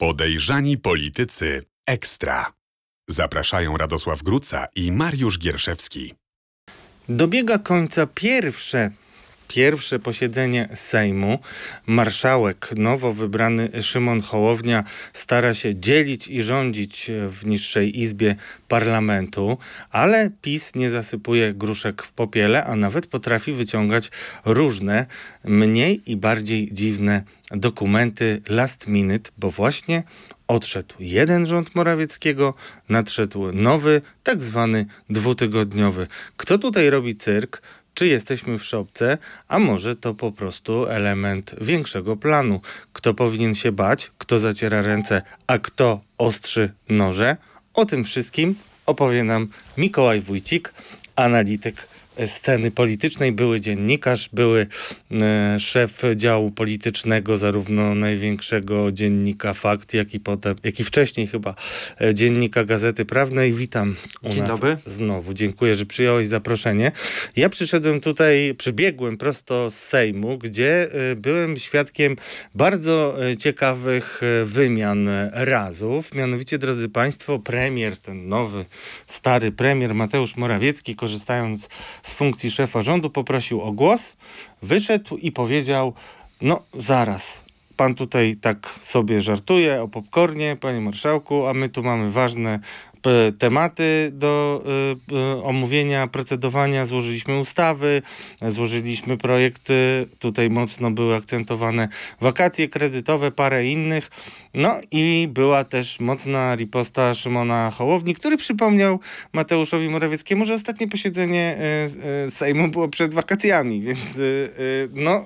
Podejrzani politycy ekstra. Zapraszają Radosław Gruca i Mariusz Gierszewski. Dobiega końca pierwsze pierwsze posiedzenie Sejmu. Marszałek, nowo wybrany Szymon Hołownia, stara się dzielić i rządzić w niższej izbie parlamentu, ale PiS nie zasypuje gruszek w popiele, a nawet potrafi wyciągać różne, mniej i bardziej dziwne dokumenty last minute, bo właśnie odszedł jeden rząd Morawieckiego, nadszedł nowy, tak zwany dwutygodniowy. Kto tutaj robi cyrk? Czy jesteśmy w szopce, a może to po prostu element większego planu. Kto powinien się bać, kto zaciera ręce, a kto ostrzy noże? O tym wszystkim opowie nam Mikołaj Wójcik, analityk sceny politycznej. Były dziennikarz, były e, szef działu politycznego, zarówno największego dziennika Fakt, jak i potem, jak i wcześniej chyba e, dziennika Gazety Prawnej. Witam u Dzień nas dobry. znowu. Dziękuję, że przyjąłeś zaproszenie. Ja przyszedłem tutaj, przybiegłem prosto z Sejmu, gdzie e, byłem świadkiem bardzo ciekawych wymian razów. Mianowicie, drodzy Państwo, premier, ten nowy, stary premier Mateusz Morawiecki, korzystając z funkcji szefa rządu, poprosił o głos, wyszedł i powiedział: No, zaraz. Pan tutaj tak sobie żartuje o popcornie, panie marszałku, a my tu mamy ważne tematy do y, y, omówienia, procedowania. Złożyliśmy ustawy, złożyliśmy projekty, tutaj mocno były akcentowane wakacje kredytowe, parę innych. No i była też mocna riposta Szymona Hołowni, który przypomniał Mateuszowi Morawieckiemu, że ostatnie posiedzenie y, Sejmu było przed wakacjami, więc no...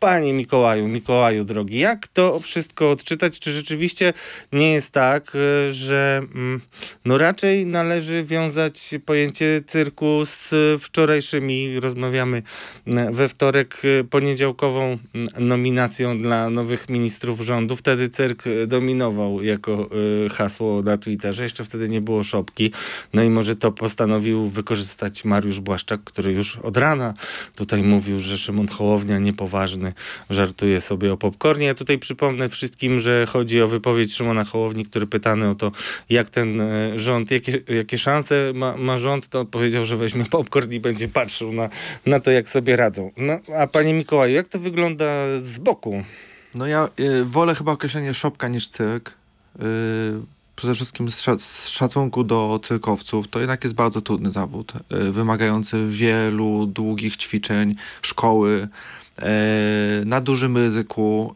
Panie Mikołaju, Mikołaju drogi, jak to wszystko odczytać? Czy rzeczywiście nie jest tak, y, że mm, no raczej należy wiązać pojęcie cyrku z wczorajszymi, rozmawiamy mm, we wtorek, y, poniedziałkową mm, nominacją dla nowych ministrów rządu. Wtedy cyrk y, dominował jako hasło na Twitterze. Jeszcze wtedy nie było szopki. No i może to postanowił wykorzystać Mariusz Błaszczak, który już od rana tutaj mówił, że Szymon Hołownia niepoważny żartuje sobie o popcornie. Ja tutaj przypomnę wszystkim, że chodzi o wypowiedź Szymona Hołowni, który pytany o to, jak ten e, rząd, jakie, jakie szanse ma, ma rząd, to powiedział, że weźmie popcorn i będzie patrzył na, na to, jak sobie radzą. No, a panie Mikołaju, jak to wygląda z boku? No ja y, wolę chyba określenie szopka niż cyrk. Y, przede wszystkim z, szac- z szacunku do cyrkowców, to jednak jest bardzo trudny zawód, wymagający wielu długich ćwiczeń, szkoły, na dużym ryzyku.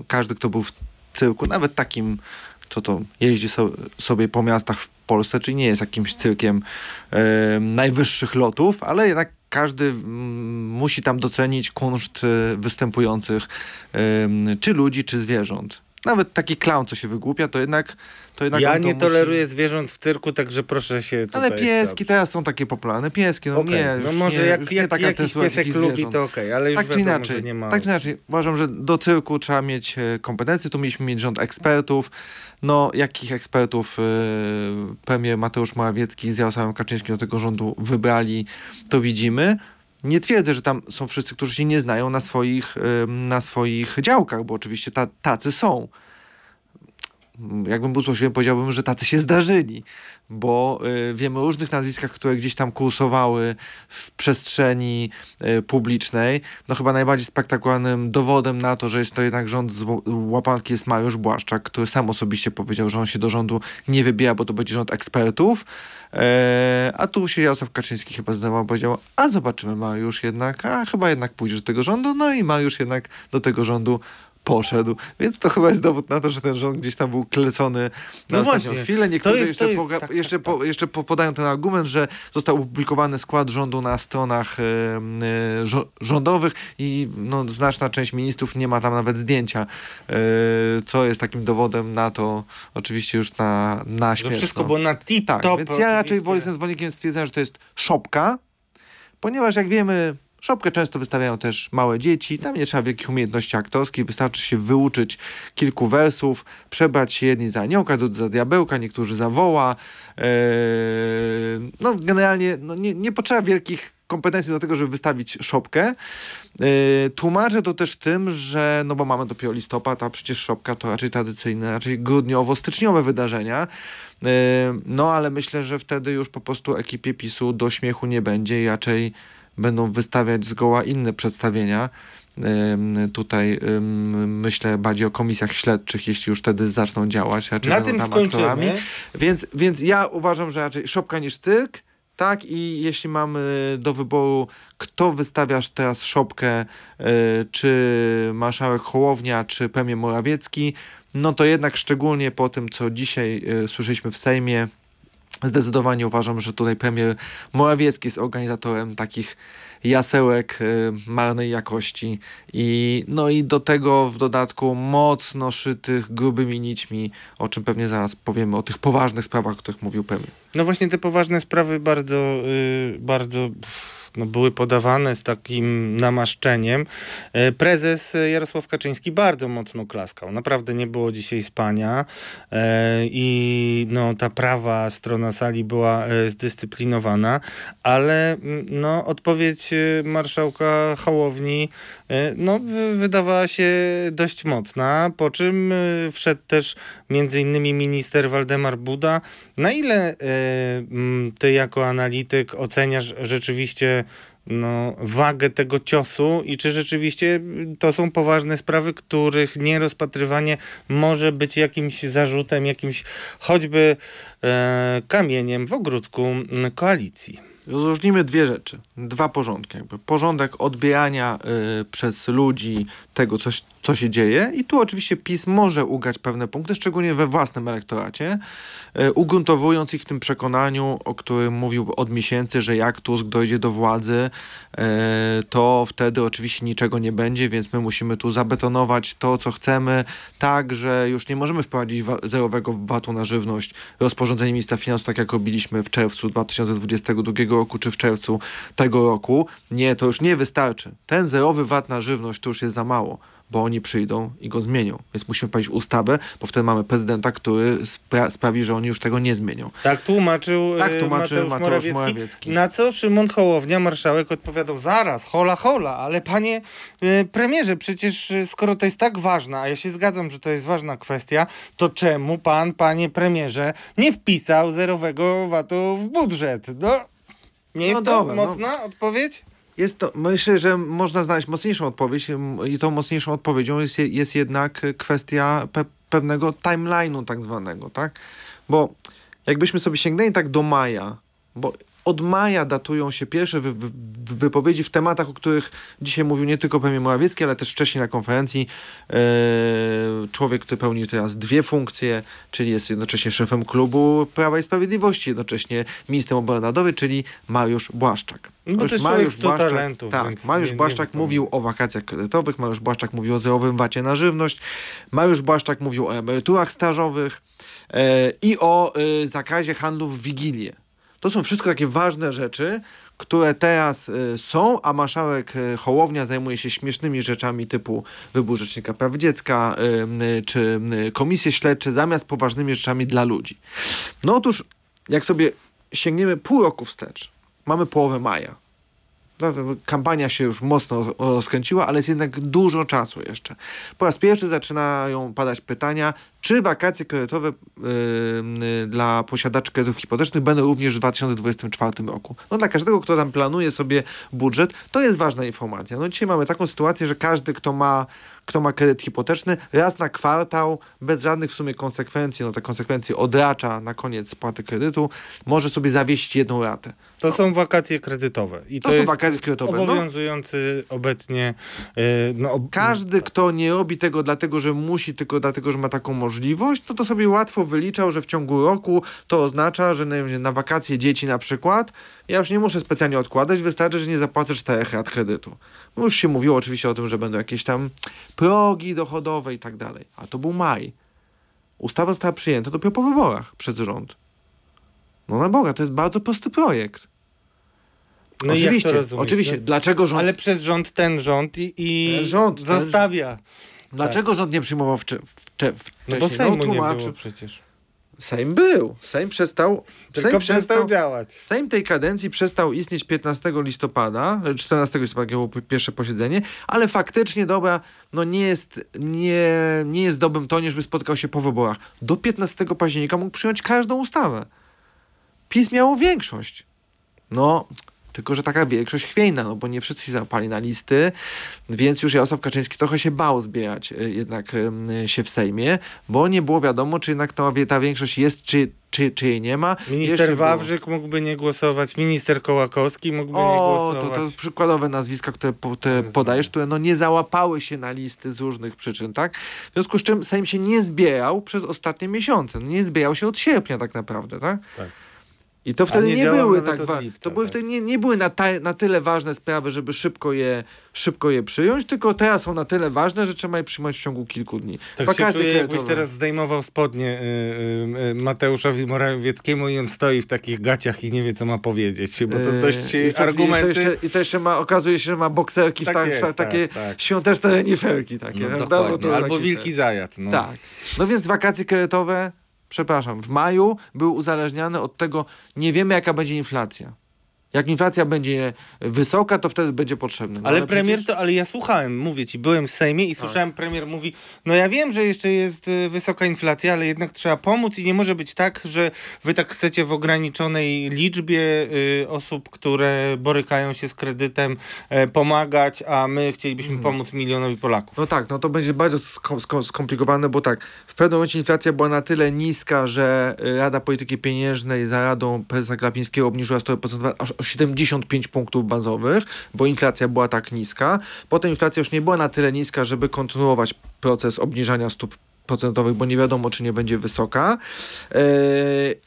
Y, każdy, kto był w cyrku, nawet takim, co to jeździ so, sobie po miastach w Polsce, czyli nie jest jakimś cyrkiem y, najwyższych lotów, ale jednak każdy musi tam docenić kunszt występujących, czy ludzi, czy zwierząt. Nawet taki clown, co się wygłupia, to jednak. To jednak ja to nie musi- toleruję zwierząt w cyrku, także proszę się tutaj... Ale pieski teraz są takie popularne. Pieski, no Okej, nie. no może nie, jak, jak taka jakiś piesek lubi, zwierząt. to okej, ale już tak czy inaczej, nie ma... tak czy inaczej, uważam, że do cyrku trzeba mieć e, kompetencje. Tu mieliśmy mieć rząd ekspertów. No, jakich ekspertów e, premier Mateusz Morawiecki z Jarosławem Kaczyńskim do tego rządu wybrali, to widzimy. Nie twierdzę, że tam są wszyscy, którzy się nie znają na swoich, e, na swoich działkach, bo oczywiście ta, tacy są. Jakbym był złośliwy, powiedziałbym, że tacy się zdarzyli, bo y, wiemy o różnych nazwiskach, które gdzieś tam kursowały w przestrzeni y, publicznej. No chyba najbardziej spektakularnym dowodem na to, że jest to jednak rząd z łapanki jest Mariusz Błaszczak, który sam osobiście powiedział, że on się do rządu nie wybiera, bo to będzie rząd ekspertów. E, a tu się Jarosław Kaczyński chyba zdenerwował, powiedział, a zobaczymy Mariusz jednak, a chyba jednak pójdziesz do tego rządu, no i Mariusz jednak do tego rządu poszedł. Więc to chyba jest dowód na to, że ten rząd gdzieś tam był klecony na No ostatnią właśnie. chwilę. Niektórzy jest- jeszcze, jest- poga- tak, jeszcze, tak, po, jeszcze po, podają ten argument, że został opublikowany skład rządu na stronach e, żo- rządowych i no, znaczna część ministrów nie ma tam nawet zdjęcia, e, co jest takim dowodem na to, oczywiście już na, na Że śmieszno. wszystko było na tip Tak, więc ja raczej wolę jestem zwolennikiem stwierdzenia, że to jest szopka, ponieważ jak wiemy, szopkę często wystawiają też małe dzieci, tam nie trzeba wielkich umiejętności aktorskich, wystarczy się wyuczyć kilku wersów, przebrać się jedni za aniołka, drudzy za diabełka, niektórzy za woła. Eee, no generalnie no, nie, nie potrzeba wielkich kompetencje do tego, żeby wystawić szopkę. Yy, tłumaczę to też tym, że no bo mamy dopiero listopad, a przecież szopka to raczej tradycyjne, raczej grudniowo-styczniowe wydarzenia. Yy, no ale myślę, że wtedy już po prostu ekipie PiSu do śmiechu nie będzie i raczej będą wystawiać zgoła inne przedstawienia. Tutaj myślę bardziej o komisjach śledczych, jeśli już wtedy zaczną działać. Na tym skończymy. Więc, więc ja uważam, że raczej szopka niż cyrk. Tak, i jeśli mamy do wyboru, kto wystawiasz teraz szopkę, y, czy marszałek Hołownia, czy premier Morawiecki, no to jednak szczególnie po tym, co dzisiaj y, słyszeliśmy w Sejmie, zdecydowanie uważam, że tutaj premier Morawiecki jest organizatorem takich jasełek y, marnej jakości i no i do tego w dodatku mocno szytych grubymi nićmi, o czym pewnie zaraz powiemy, o tych poważnych sprawach, o których mówił premier. No właśnie te poważne sprawy bardzo, yy, bardzo no, były podawane z takim namaszczeniem. E, prezes Jarosław Kaczyński bardzo mocno klaskał. Naprawdę nie było dzisiaj spania e, i no, ta prawa strona sali była e, zdyscyplinowana, ale mm, no, odpowiedź marszałka Hołowni no, wydawała się dość mocna, po czym wszedł też między innymi minister Waldemar Buda. Na ile ty jako analityk oceniasz rzeczywiście no, wagę tego ciosu i czy rzeczywiście to są poważne sprawy, których nierozpatrywanie może być jakimś zarzutem, jakimś choćby e, kamieniem w ogródku koalicji. Rozróżnimy dwie rzeczy, dwa porządki. Jakby. Porządek odbierania y, przez ludzi tego, coś, co się dzieje. I tu oczywiście PiS może ugrać pewne punkty, szczególnie we własnym elektoracie, e, ugruntowując ich w tym przekonaniu, o którym mówił od miesięcy, że jak Tusk dojdzie do władzy, e, to wtedy oczywiście niczego nie będzie, więc my musimy tu zabetonować to, co chcemy, tak, że już nie możemy wprowadzić zerowego VAT-u na żywność rozporządzeniem ministra finansów, tak jak robiliśmy w czerwcu 2022 roku, czy w czerwcu tego roku. Nie, to już nie wystarczy. Ten zerowy VAT na żywność to już jest za mało bo oni przyjdą i go zmienią. Więc musimy wprowadzić ustawę, bo wtedy mamy prezydenta, który spra sprawi, że oni już tego nie zmienią. Tak tłumaczył, tak e, tłumaczył Mateusz, Mateusz Morawiecki, Morawiecki. Na co Szymon Hołownia, marszałek, odpowiadał, zaraz, hola, hola, ale panie e, premierze, przecież e, skoro to jest tak ważna, a ja się zgadzam, że to jest ważna kwestia, to czemu pan, panie premierze, nie wpisał zerowego VAT-u w budżet? No, nie jest no to dobra, no. mocna no. odpowiedź? Jest to, myślę, że można znaleźć mocniejszą odpowiedź i tą mocniejszą odpowiedzią jest, jest jednak kwestia pe pewnego timeline'u tak zwanego, tak? Bo jakbyśmy sobie sięgnęli tak do maja, bo od maja datują się pierwsze wy, wy, wypowiedzi w tematach, o których dzisiaj mówił nie tylko premier Morawiecki, ale też wcześniej na konferencji. E, człowiek, który pełni teraz dwie funkcje, czyli jest jednocześnie szefem klubu Prawa i Sprawiedliwości, jednocześnie ministrem obrony narodowej, czyli Mariusz Błaszczak. No Mariusz Błaszczak, talentów, tak, Mariusz nie, Błaszczak nie mówił o wakacjach kredytowych, Mariusz Błaszczak mówił o zerowym wacie na żywność, Mariusz Błaszczak mówił o emeryturach stażowych e, i o e, zakazie handlu w Wigilię. To są wszystko takie ważne rzeczy, które teraz y, są, a marszałek y, Hołownia zajmuje się śmiesznymi rzeczami typu wybór Rzecznika Praw Dziecka y, czy komisje śledcze zamiast poważnymi rzeczami dla ludzi. No otóż, jak sobie sięgniemy pół roku wstecz, mamy połowę maja. No, kampania się już mocno rozkręciła, ale jest jednak dużo czasu jeszcze. Po raz pierwszy zaczynają padać pytania, czy wakacje kredytowe yy, dla posiadaczy kredytów hipotecznych będą również w 2024 roku. No dla każdego, kto tam planuje sobie budżet, to jest ważna informacja. No dzisiaj mamy taką sytuację, że każdy, kto ma kto ma kredyt hipoteczny, raz na kwartał, bez żadnych w sumie konsekwencji, no te konsekwencje odracza na koniec spłaty kredytu, może sobie zawiesić jedną ratę. To są wakacje kredytowe. I to, to są wakacje kredytowe. No. Obowiązujący no. obecnie. Yy, no, ob... Każdy, kto nie robi tego dlatego, że musi, tylko dlatego, że ma taką możliwość, no to sobie łatwo wyliczał, że w ciągu roku to oznacza, że na, na wakacje dzieci na przykład, ja już nie muszę specjalnie odkładać, wystarczy, że nie zapłacę czterech rat kredytu. No już się mówiło oczywiście o tym, że będą jakieś tam progi dochodowe i tak dalej. A to był maj. Ustawa została przyjęta dopiero po wyborach przez rząd. No na Boga, to jest bardzo prosty projekt. No oczywiście, oczywiście. No? Dlaczego rząd... Ale przez rząd ten rząd i, i rząd, zostawia. Dlaczego tak. rząd nie przyjmował wcze, wcze, wcześniej? No bo Sejmu no, tłumaczy... nie było przecież. Sejm był. Sejm przestał. Tylko Sejm przestał działać. Sejm tej kadencji przestał istnieć 15 listopada, 14 listopada było pierwsze posiedzenie, ale faktycznie dobra, no nie jest, nie, nie jest dobrym tonie, żeby spotkał się po wyborach. Do 15 października mógł przyjąć każdą ustawę. PiS miało większość. No, tylko że taka większość chwiejna, no bo nie wszyscy zapali na listy, więc już Jarosław Kaczyński trochę się bał zbierać y, jednak się w Sejmie, bo nie było wiadomo, czy jednak ta, ta większość jest, czy, czy, czy jej nie ma. Minister Jeszcze było- Wawrzyk mógłby nie głosować, minister Kołakowski mógłby nie o, to, głosować. to przykładowe nazwiska, które po, podajesz, które no nie załapały się na listy z różnych przyczyn, tak? W związku z czym Sejm się nie zbierał przez ostatnie miesiące. No nie zbierał się od sierpnia tak naprawdę, tak? Tak. I to wtedy nie nie, były tak od wa- lipca, to były tak. wtedy nie, nie były na, ta, na tyle ważne sprawy, żeby szybko je, szybko je przyjąć, tylko teraz są na tyle ważne, że trzeba je przyjmować w ciągu kilku dni. Tak się czuję, jakbyś teraz zdejmował spodnie y, y, y, Mateuszowi Morawieckiemu i on stoi w takich gaciach i nie wie, co ma powiedzieć, bo to Yy, dość to, argumenty... I to, jeszcze, I to jeszcze ma, okazuje się, że ma bokserki, Tak w tak, jest, w takie tak, świąteczne reniferki takie. no, Albo wilki zajac. No. Tak. No więc wakacje kredytowe, przepraszam, w maju były uzależniane od tego, nie wiemy jaka będzie inflacja. Jak inflacja będzie wysoka, to wtedy będzie potrzebny. No, Ale premier przecież- to, ale ja słuchałem, mówię ci, byłem w Sejmie i słyszałem, premier mówi, no ja wiem, że jeszcze jest y, wysoka inflacja, ale jednak trzeba pomóc i nie może być tak, że wy tak chcecie w ograniczonej liczbie y, osób, które borykają się z kredytem, e, pomagać, a my chcielibyśmy Mhm. pomóc milionowi Polaków. No tak, no to będzie bardzo sko- sko- skomplikowane, bo tak, w pewnym momencie inflacja była na tyle niska, że y, Rada Polityki Pieniężnej za radą prezesa Glapińskiego obniżyła stopę procentową aż o 75 punktów bazowych, bo inflacja była tak niska. Potem inflacja już nie była na tyle niska, żeby kontynuować proces obniżania stóp procentowych, bo nie wiadomo, czy nie będzie wysoka. Yy,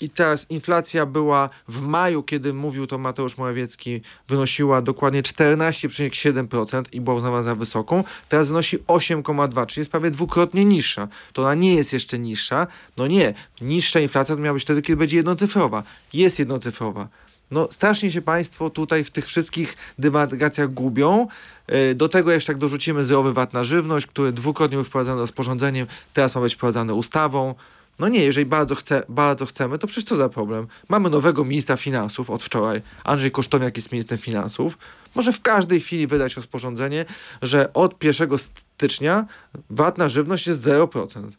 I teraz inflacja była w maju, kiedy mówił to Mateusz Morawiecki, wynosiła dokładnie 14,7% i była uznawana za wysoką. Teraz wynosi 8,2%, czyli jest prawie dwukrotnie niższa. To ona nie jest jeszcze niższa. No nie, niższa inflacja to miała być wtedy, kiedy będzie jednocyfrowa. Jest jednocyfrowa. No strasznie się Państwo tutaj w tych wszystkich dywagacjach gubią. Yy, Do tego jeszcze jak dorzucimy zerowy VAT na żywność, który dwukrotnie był wprowadzany rozporządzeniem, teraz ma być wprowadzany ustawą. No nie, jeżeli bardzo, chce, bardzo chcemy, to przecież co za problem? Mamy nowego ministra finansów od wczoraj. Andrzej Kosztowniak jest ministrem finansów. Może w każdej chwili wydać rozporządzenie, że od 1 stycznia VAT na żywność jest 0%.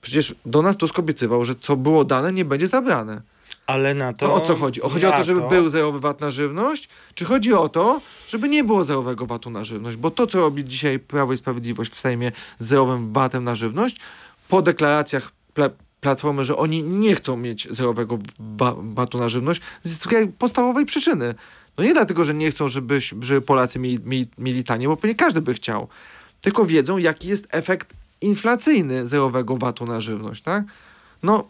Przecież Donald Tusk obiecywał, że co było dane, nie będzie zabrane. Ale na to... To o co chodzi? O, chodzi o to, żeby był zerowy VAT na żywność? Czy chodzi o to, żeby nie było zerowego VAT-u na żywność? Bo to, co robi dzisiaj Prawo i Sprawiedliwość w Sejmie z zerowym VAT-em na żywność, po deklaracjach pla- Platformy, że oni nie chcą mieć zerowego VAT-u na żywność, z takiej podstawowej przyczyny. No nie dlatego, że nie chcą, żeby, żeby Polacy mieli, mieli, mieli tanie, bo pewnie każdy by chciał. Tylko wiedzą, jaki jest efekt inflacyjny zerowego VAT-u na żywność, tak? No,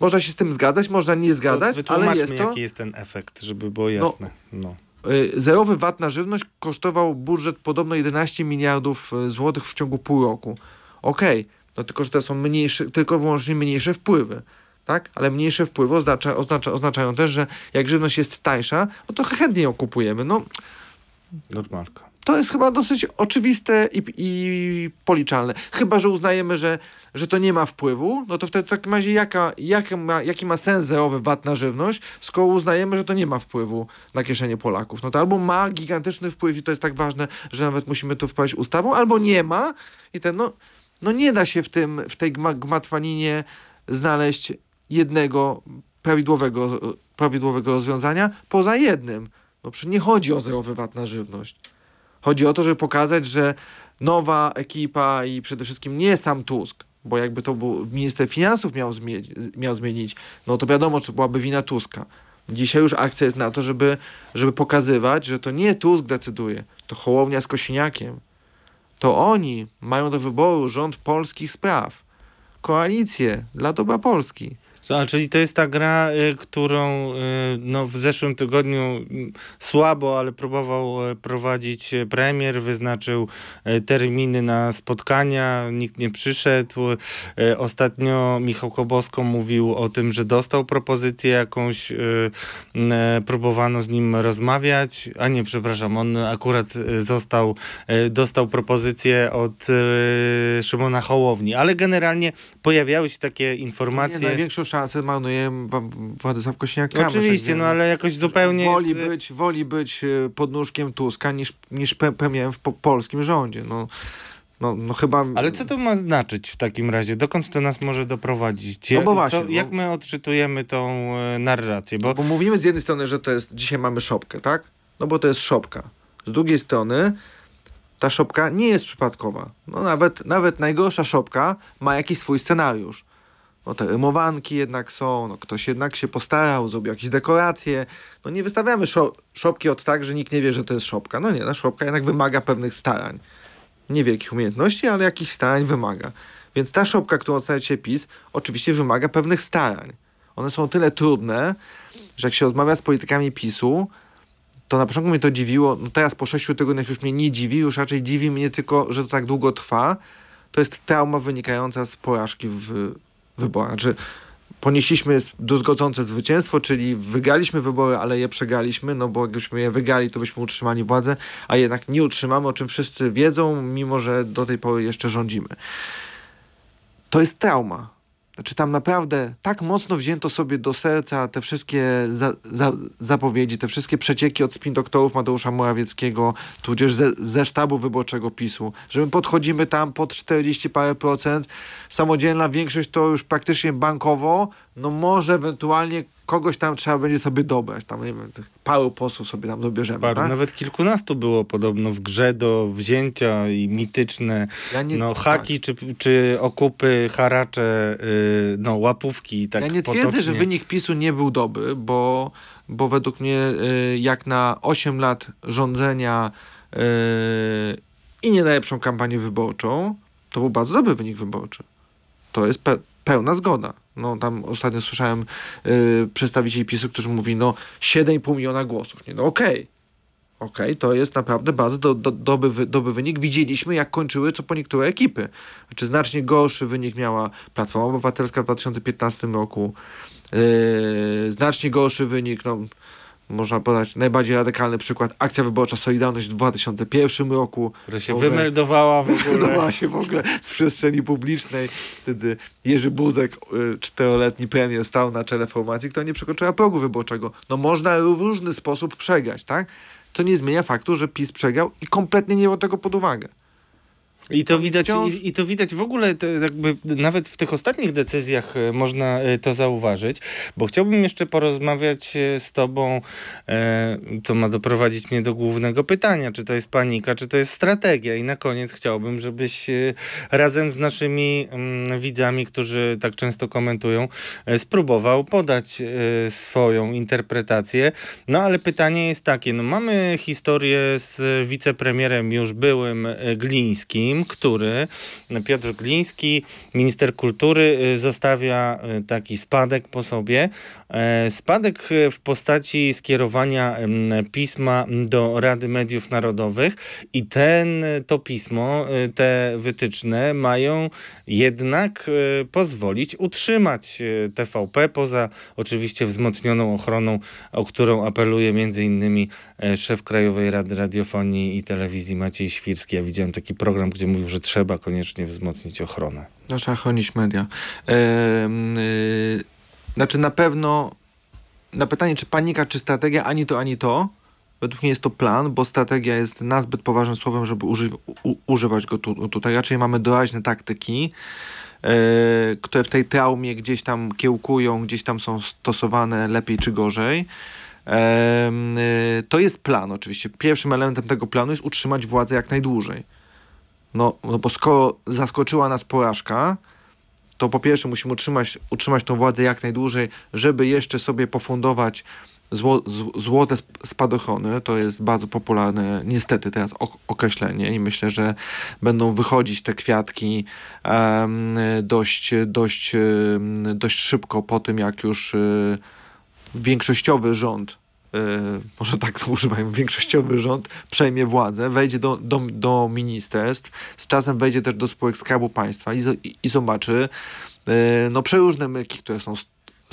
można się z tym zgadzać, można nie zgadzać, ale Wytłumaczmy, jest to... jaki jest ten efekt, żeby było jasne. No. Y, Zerowy VAT na żywność kosztował budżet podobno 11 miliardów y, złotych w ciągu pół roku. Okej, no tylko, że to są mniejsze, tylko wyłącznie mniejsze wpływy. Tak? Ale mniejsze wpływy oznacza, oznacza, oznaczają też, że jak żywność jest tańsza, no to chętnie ją kupujemy. No, Normalka. To jest chyba dosyć oczywiste i, i policzalne. Chyba, że uznajemy, że, że to nie ma wpływu, no to wtedy w takim razie jaka, jaka ma, jaki ma sens zerowy VAT na żywność, skoro uznajemy, że to nie ma wpływu na kieszenie Polaków. No to albo ma gigantyczny wpływ i to jest tak ważne, że nawet musimy to wprowadzić ustawą, albo nie ma i ten, no, no nie da się w, tym, w tej gma- gmatwaninie znaleźć jednego prawidłowego, prawidłowego rozwiązania poza jednym. No przecież nie chodzi o zerowy VAT na żywność. Chodzi o to, żeby pokazać, że nowa ekipa i przede wszystkim nie sam Tusk, bo jakby to był minister finansów miał, zmie- miał zmienić, no to wiadomo, czy byłaby wina Tuska. Dzisiaj już akcja jest na to, żeby, żeby pokazywać, że to nie Tusk decyduje, to Hołownia z Kosiniakiem. To oni mają do wyboru rząd polskich spraw. Koalicję dla dobra Polski. A czyli to jest ta gra, y, którą y, no, w zeszłym tygodniu y, słabo, ale próbował y, prowadzić y, premier, wyznaczył y, terminy na spotkania, nikt nie przyszedł. Ostatnio Michał Kobosko mówił o tym, że dostał propozycję jakąś, próbowano z nim rozmawiać, a nie, przepraszam, on akurat został, dostał propozycję od Szymona Hołowni, ale generalnie pojawiały się takie Nie, informacje. największą szansę marnuje Władysław Kośniak-Kamysz. Oczywiście, no ale jakoś zupełnie... Woli być, woli być e, pod nóżkiem Tuska niż, niż premierem w po polskim rządzie. No, no, no chyba... Ale co to ma znaczyć w takim razie? Dokąd to nas może doprowadzić? No bo właśnie, co, jak my odczytujemy tą e, narrację? Bo... bo mówimy z jednej strony, że to jest, dzisiaj mamy szopkę, tak? No bo to jest szopka. Z drugiej strony ta szopka nie jest przypadkowa. No nawet, nawet najgorsza szopka ma jakiś swój scenariusz. No te rymowanki jednak są, no ktoś jednak się postarał, zrobił jakieś dekoracje. No nie wystawiamy szo szopki od tak, że nikt nie wie, że to jest szopka. No nie, ta szopka jednak wymaga pewnych starań. Niewielkich umiejętności, ale jakichś starań wymaga. Więc ta szopka, którą stawia się PiS, oczywiście wymaga pewnych starań. One są tyle trudne, że jak się rozmawia z politykami PiSu, to na początku mnie to dziwiło, no teraz po sześciu tygodniach już mnie nie dziwi, już raczej dziwi mnie tylko, że to tak długo trwa. To jest trauma wynikająca z porażki w wyborach. Znaczy, ponieśliśmy druzgocące zwycięstwo, czyli wygraliśmy wybory, ale je przegraliśmy, no bo jakbyśmy je wygrali, to byśmy utrzymali władzę, a jednak nie utrzymamy, o czym wszyscy wiedzą, mimo że do tej pory jeszcze rządzimy. To jest trauma. Znaczy tam naprawdę tak mocno wzięto sobie do serca te wszystkie za, za, zapowiedzi, te wszystkie przecieki od spin doktorów Mateusza Morawieckiego, tudzież ze, ze sztabu wyborczego PiSu, że my podchodzimy tam pod 40 parę procent, samodzielna większość to już praktycznie bankowo, no może ewentualnie kogoś tam trzeba będzie sobie dobrać. Tam, nie wiem, paru posłów sobie tam dobierzemy. Paru, tak? nawet kilkunastu było podobno w grze do wzięcia i mityczne ja nie, no, haki tak. czy, czy okupy, haracze, yy, no, łapówki. Tak ja nie twierdzę, potocznie. że wynik PiSu nie był dobry, bo, bo według mnie yy, jak na 8 lat rządzenia yy, i nie najlepszą kampanię wyborczą, to był bardzo dobry wynik wyborczy. To jest pe pełna zgoda. No tam ostatnio słyszałem yy, przedstawicieli PiSu, którzy mówi, no 7,5 miliona głosów. Nie, no okej. Okay. Okej, okay, to jest naprawdę bardzo do, do, dobry, dobry wynik. Widzieliśmy, jak kończyły co po niektóre ekipy. Znaczy, znacznie gorszy wynik miała Platforma Obywatelska w 2015 roku. Yy, znacznie gorszy wynik, no, można podać najbardziej radykalny przykład, akcja wyborcza Solidarność w 2001 roku. Która się ogóle, wymeldowała w ogóle. Wymeldowała się w ogóle z przestrzeni publicznej. Wtedy Jerzy Buzek, y, czteroletni premier, stał na czele formacji, która nie przekroczyła progu wyborczego. No można w różny sposób przegrać, tak? To nie zmienia faktu, że PiS przegrał i kompletnie nie brał tego pod uwagę. I to widać, wciąż... i, i, to widać w ogóle, jakby nawet w tych ostatnich decyzjach e, można e, to zauważyć, bo chciałbym jeszcze porozmawiać e, z tobą, co ma doprowadzić mnie do głównego pytania, czy to jest panika, czy to jest strategia. I na koniec chciałbym, żebyś razem z naszymi mm, widzami, którzy tak często komentują, spróbował podać swoją interpretację. No ale pytanie jest takie, no mamy historię z wicepremierem już byłym Glińskim, który Piotr Gliński, minister kultury, y, zostawia y, taki spadek po sobie. E, spadek w postaci skierowania pisma do Rady Mediów Narodowych i ten, to pismo, y, te wytyczne mają jednak pozwolić utrzymać TVP poza oczywiście wzmocnioną ochroną, o którą apeluje między innymi e, szef Krajowej Rady Radiofonii i Telewizji Maciej Świrski. Ja widziałem taki program, gdzie mówił, że trzeba koniecznie wzmocnić ochronę. No, trzeba chronić media. yy, znaczy na pewno na pytanie, czy panika, czy strategia, ani to, ani to, według mnie jest to plan, bo strategia jest nazbyt poważnym słowem, żeby uży, u, używać go tu, tutaj. Raczej mamy doraźne taktyki, yy, które w tej traumie gdzieś tam kiełkują, gdzieś tam są stosowane lepiej czy gorzej. To jest plan oczywiście. Pierwszym elementem tego planu jest utrzymać władzę jak najdłużej. No, no bo skoro zaskoczyła nas porażka, to po pierwsze musimy utrzymać, utrzymać tą władzę jak najdłużej, żeby jeszcze sobie pofundować zło, złote spadochrony. To jest bardzo popularne niestety teraz określenie i myślę, że będą wychodzić te kwiatki um, dość, dość, dość szybko po tym, jak już y, większościowy rząd może tak to używajmy, większościowy rząd przejmie władzę, wejdzie do, do, do ministerstw, z czasem wejdzie też do spółek Skarbu Państwa i, i, i zobaczy e, no, przeróżne myki, które są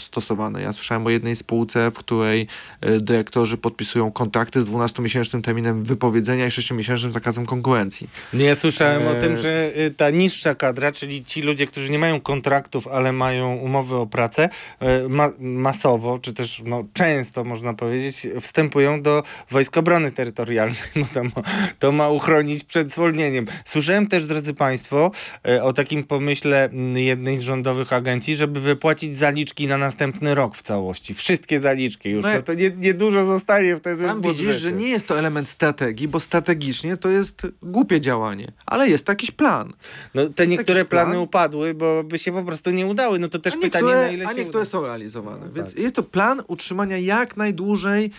stosowane. Ja słyszałem o jednej spółce, w której e, dyrektorzy podpisują kontrakty z 12-miesięcznym terminem wypowiedzenia i 6-miesięcznym zakazem konkurencji. Nie, ja słyszałem o tym, E, że y, ta niższa kadra, czyli ci ludzie, którzy nie mają kontraktów, ale mają umowy o pracę, y, ma masowo, czy też no, często można powiedzieć, wstępują do Wojsk Obrony Terytorialnej, bo to ma, to ma uchronić przed zwolnieniem. Słyszałem też, drodzy Państwo, o takim pomyśle mm, jednej z rządowych agencji, żeby wypłacić zaliczki na następny rok w całości. Wszystkie zaliczki już. No jak- to nie, nie dużo zostaje wtedy Sam widzisz, że nie jest to element strategii, bo strategicznie to jest głupie działanie, ale jest to jakiś plan. No, te niektóre jakiś plany plan? upadły, bo by się po prostu nie udały. No to też a pytanie, niektóre, na ile a się niektóre uda. są realizowane. No Więc tak. jest to plan utrzymania jak najdłużej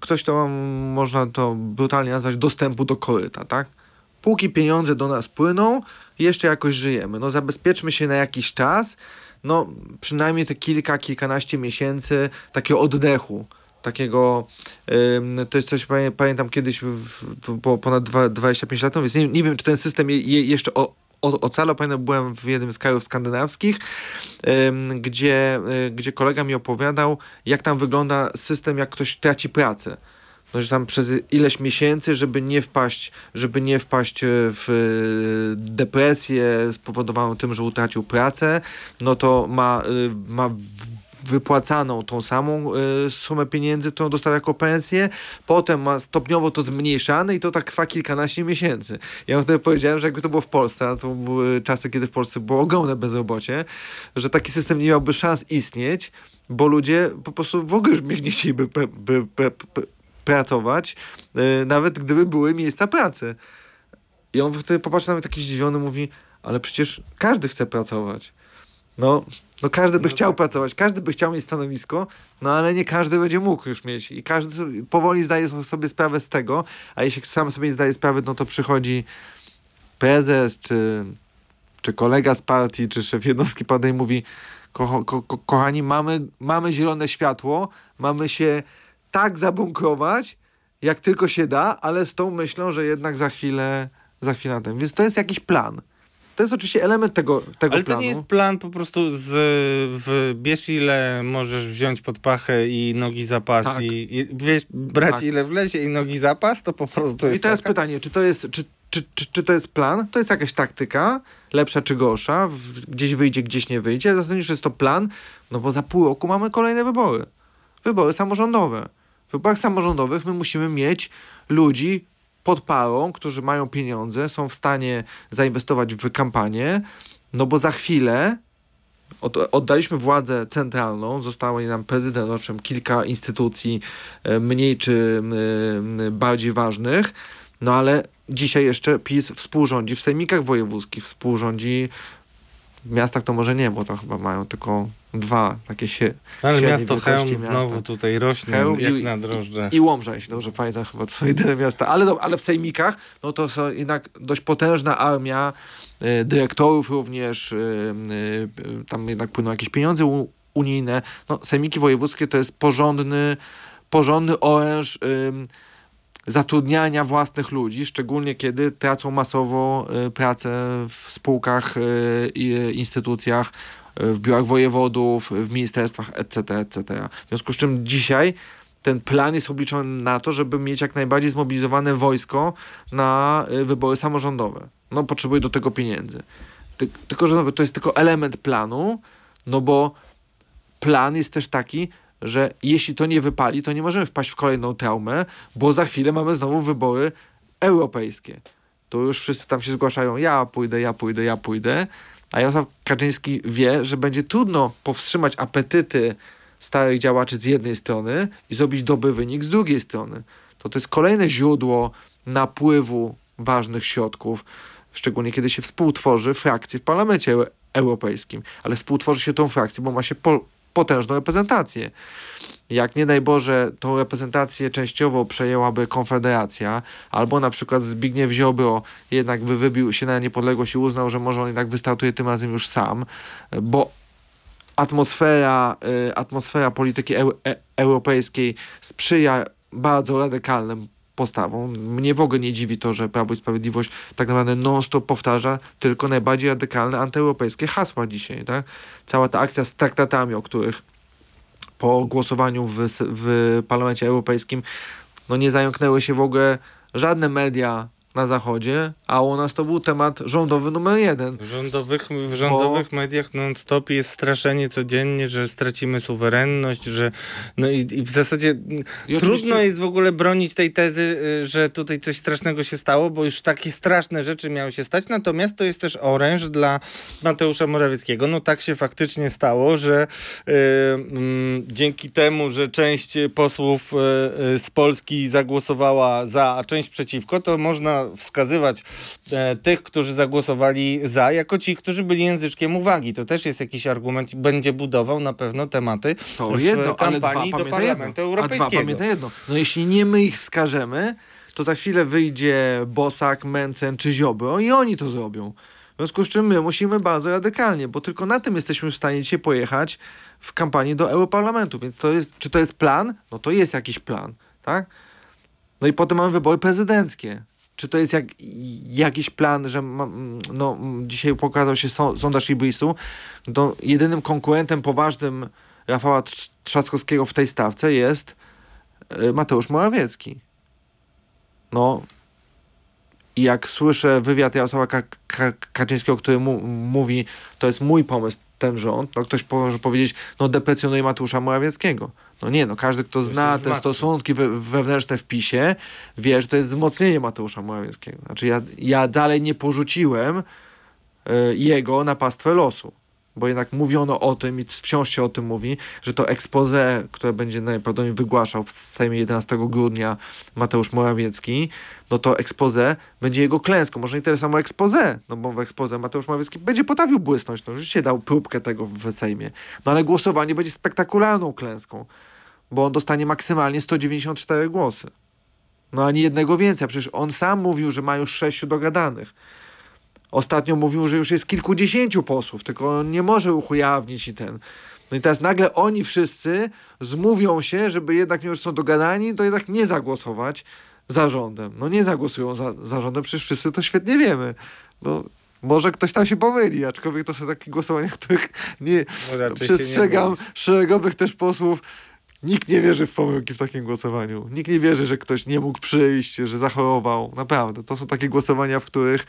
ktoś to można to brutalnie nazwać dostępu do koryta, tak? Póki pieniądze do nas płyną, jeszcze jakoś żyjemy. No zabezpieczmy się na jakiś czas, no przynajmniej te kilka, kilkanaście miesięcy takiego oddechu. Takiego, to jest coś, pamię- pamiętam kiedyś, było ponad dwa- 25 lat więc nie, nie wiem, czy ten system je, je jeszcze o, o, ocalał. Pamiętam, byłem w jednym z krajów skandynawskich, gdzie, y, gdzie kolega mi opowiadał, jak tam wygląda system, jak ktoś traci pracę. No, że tam przez ileś miesięcy, żeby nie wpaść, żeby nie wpaść e, w e, depresję spowodowaną tym, że utracił pracę, no to ma, e, ma wypłacaną tą samą sumę pieniędzy, którą dostał jako pensję, potem ma stopniowo to zmniejszane i to tak trwa kilkanaście miesięcy. Ja mu wtedy powiedziałem, że jakby to było w Polsce, to były czasy, kiedy w Polsce było ogromne bezrobocie, że taki system nie miałby szans istnieć, bo ludzie po prostu w ogóle już nie chcieliby pe, pe, pe, pracować, e, nawet gdyby były miejsca pracy. I on wtedy popatrzył na mnie taki zdziwiony, mówi, ale przecież każdy chce pracować. No, no każdy by No chciał tak. pracować, każdy by chciał mieć stanowisko, no ale nie każdy będzie mógł już mieć. I każdy powoli zdaje sobie sprawę z tego, a jeśli sam sobie nie zdaje sprawy, no to przychodzi prezes, czy, czy kolega z partii, czy szef jednostki partii i mówi, ko, ko, kochani, mamy, mamy zielone światło, mamy się tak zabunkrować, jak tylko się da, ale z tą myślą, że jednak za chwilę, za chwilę na tym. Więc to jest jakiś plan. To jest oczywiście element tego, tego Ale to planu. nie jest plan po prostu z w, bierz ile możesz wziąć pod pachę i nogi za pas Tak. i, i wiesz, brać Tak. ile wlezie i nogi za pas, to po prostu jest I teraz taka... pytanie, czy to jest, czy, czy, czy, czy to jest plan? To jest jakaś taktyka, lepsza czy gorsza, gdzieś wyjdzie, gdzieś nie wyjdzie. Zastanowisz, że jest to plan, no bo za pół roku mamy kolejne wybory. Wybory samorządowe. W wyborach samorządowych my musimy mieć ludzi pod parą, którzy mają pieniądze, są w stanie zainwestować w kampanię, no bo za chwilę od, oddaliśmy władzę centralną, zostało nam prezydent, owszem, kilka instytucji e, mniej czy bardziej ważnych, no ale dzisiaj jeszcze PiS współrządzi w sejmikach wojewódzkich, współrządzi w miastach to może nie, bo to chyba mają tylko dwa takie się Ale miasto Chełm miasta. znowu tutaj rośnie Chełm jak i- na drożdże. i Łomża, jeśli dobrze pamiętam, chyba to są jedyne miasta. Ale, ale w sejmikach, no to są jednak dość potężna armia e, dyrektorów również, e, e, tam jednak płyną jakieś pieniądze u, unijne. No, sejmiki wojewódzkie to jest porządny, porządny oręż zatrudniania własnych ludzi, szczególnie kiedy tracą masowo pracę w spółkach i instytucjach, w biurach wojewodów, w ministerstwach, etc., etc. W związku z czym dzisiaj ten plan jest obliczony na to, żeby mieć jak najbardziej zmobilizowane wojsko na y, wybory samorządowe. No, potrzebuje do tego pieniędzy. Ty, tylko, że to jest tylko element planu, no bo plan jest też taki, że jeśli to nie wypali, to nie możemy wpaść w kolejną traumę, bo za chwilę mamy znowu wybory europejskie. To już wszyscy tam się zgłaszają, ja pójdę, ja pójdę, ja pójdę, a Jarosław Kaczyński wie, że będzie trudno powstrzymać apetyty starych działaczy z jednej strony i zrobić dobry wynik z drugiej strony. To to jest kolejne źródło napływu ważnych środków, szczególnie kiedy się współtworzy frakcję w Parlamencie Euro- Europejskim. Ale współtworzy się tą frakcję, bo ma się po, potężną reprezentację. Jak nie daj Boże, tą reprezentację częściowo przejęłaby Konfederacja, albo na przykład Zbigniew Ziobro jednak by wybił się na niepodległość i uznał, że może on jednak wystartuje tym razem już sam, bo atmosfera, y, atmosfera polityki eu, e, europejskiej sprzyja bardzo radykalnym postawą. Mnie w ogóle nie dziwi to, że Prawo i Sprawiedliwość tak naprawdę non-stop powtarza tylko najbardziej radykalne antyeuropejskie hasła dzisiaj. Tak? Cała ta akcja z traktatami, o których po głosowaniu w, w Parlamencie Europejskim no nie zająknęły się w ogóle żadne media na zachodzie, a u nas to był temat rządowy numer jeden. W rządowych, w rządowych Bo... mediach non-stop jest straszenie codziennie, że stracimy suwerenność, że no i, i w zasadzie I trudno oczywiście... jest w ogóle bronić tej tezy, y, że tutaj coś strasznego się stało, bo już takie straszne rzeczy miały się stać, natomiast to jest też oręż dla Mateusza Morawieckiego. No tak się faktycznie stało, że yy, dzięki temu, że część posłów yy, z Polski zagłosowała za, a część przeciwko, to można wskazywać e, tych, którzy zagłosowali za, jako ci, którzy byli języczkiem uwagi. To też jest jakiś argument i będzie budował na pewno tematy to w jedno, kampanii do Parlamentu jedno. Europejskiego. A dwa, pamiętaj jedno. No jeśli nie my ich wskażemy, to za chwilę wyjdzie Bosak, Mencen czy Ziobro i oni to zrobią. W związku z czym my musimy bardzo radykalnie, bo tylko na tym jesteśmy w stanie dzisiaj pojechać w kampanii do Europarlamentu. Więc to jest, czy to jest plan? No to jest jakiś plan, tak? No i potem mamy wybory prezydenckie. Czy to jest jak, jakiś plan, że no, dzisiaj pokazał się sondaż Ibrisu, to jedynym konkurentem poważnym Rafała Trzaskowskiego w tej stawce jest e, Mateusz Morawiecki. No, jak słyszę wywiad Jarosława Kaczyńskiego, który mu, mówi, to jest mój pomysł, ten rząd, no ktoś może powiedzieć, no deprecjonuje Mateusza Morawieckiego. No nie, no każdy, kto zna te stosunki we, wewnętrzne w PiSie, wie, że to jest wzmocnienie Mateusza Morawieckiego. Znaczy ja, ja dalej nie porzuciłem y, jego na pastwę losu bo jednak mówiono o tym i wciąż się o tym mówi, że to expose, które będzie najprawdopodobniej wygłaszał w Sejmie 11 grudnia Mateusz Morawiecki, no to expose będzie jego klęską. Może nie tyle samo expose, no bo w expose Mateusz Morawiecki będzie potrafił błysnąć, no rzeczywiście dał próbkę tego w Sejmie, no ale głosowanie będzie spektakularną klęską, bo on dostanie maksymalnie 194 głosy. No ani jednego więcej, a przecież on sam mówił, że ma już sześciu dogadanych. Ostatnio mówił, że już jest kilkudziesięciu posłów, tylko on nie może ich ujawnić i ten. No i teraz nagle oni wszyscy zmówią się, żeby jednak, mimo że są dogadani, to jednak nie zagłosować za rządem. No nie zagłosują za, za rządem, przecież wszyscy to świetnie wiemy. No, może ktoś tam się pomyli, aczkolwiek to są takie głosowania, których nie no przestrzegam nie szeregowych też posłów. Nikt nie wierzy w pomyłki w takim głosowaniu. Nikt nie wierzy, że ktoś nie mógł przyjść, że zachorował. Naprawdę. To są takie głosowania, w których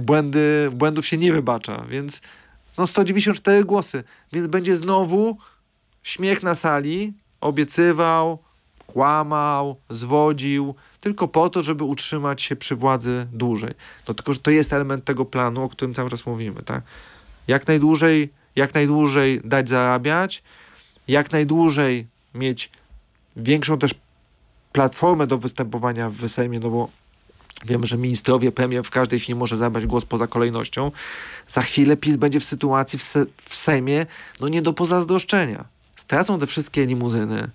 błędy, błędów się nie wybacza, więc no 194 głosy, więc będzie znowu śmiech na sali, obiecywał, kłamał, zwodził, tylko po to, żeby utrzymać się przy władzy dłużej. No tylko, że to jest element tego planu, o którym cały czas mówimy, tak? Jak najdłużej, jak najdłużej dać zarabiać, jak najdłużej mieć większą też platformę do występowania w Sejmie, no bo Wiemy, że ministrowie, premier w każdej chwili może zabrać głos poza kolejnością. Za chwilę PiS będzie w sytuacji w, se w Sejmie no nie do pozazdroszczenia. Stracą te wszystkie limuzyny,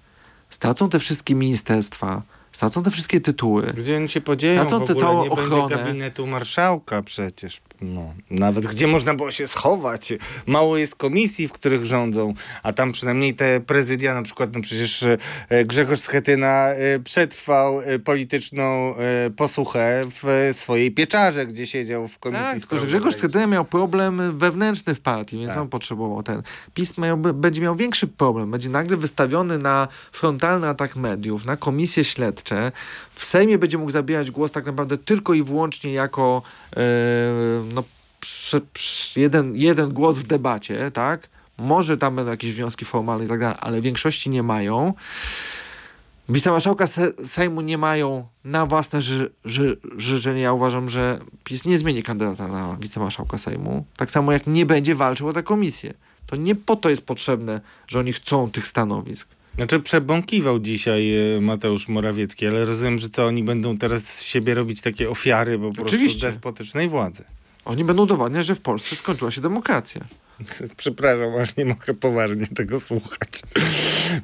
stracą te wszystkie ministerstwa, stracą te wszystkie tytuły. Gdzie oni się podzieją stracą te całą nie ochronę. gabinetu marszałka przecież. No, nawet gdzie można było się schować. Mało jest komisji, w których rządzą, a tam przynajmniej te prezydia, na przykład no przecież e, Grzegorz Schetyna e, przetrwał e, polityczną posłuchę w swojej pieczarze, gdzie siedział w komisji. Tak, tylko że Grzegorz Schetyna miał problem wewnętrzny w partii, więc tak. on potrzebował ten. PiS miał, będzie miał większy problem. Będzie nagle wystawiony na frontalny atak mediów, na komisje W Sejmie będzie mógł zabierać głos tak naprawdę tylko i wyłącznie jako no, prze, prze, jeden, jeden głos w debacie, tak? Może tam będą jakieś wnioski formalne i tak dalej, ale większości nie mają. Wicemarszałka Sejmu nie mają na własne ży, ży, życzenie. Ja uważam, że PiS nie zmieni kandydata na wicemarszałka Sejmu. Tak samo jak nie będzie walczył o tę komisję. To nie po to jest potrzebne, że oni chcą tych stanowisk. Znaczy przebąkiwał dzisiaj e, Mateusz Morawiecki, ale rozumiem, że co oni będą teraz z siebie robić takie ofiary po Oczywiście. prostu despotycznej władzy. Oni będą udowadniać, że w Polsce skończyła się demokracja. Przepraszam, aż nie mogę poważnie tego słuchać.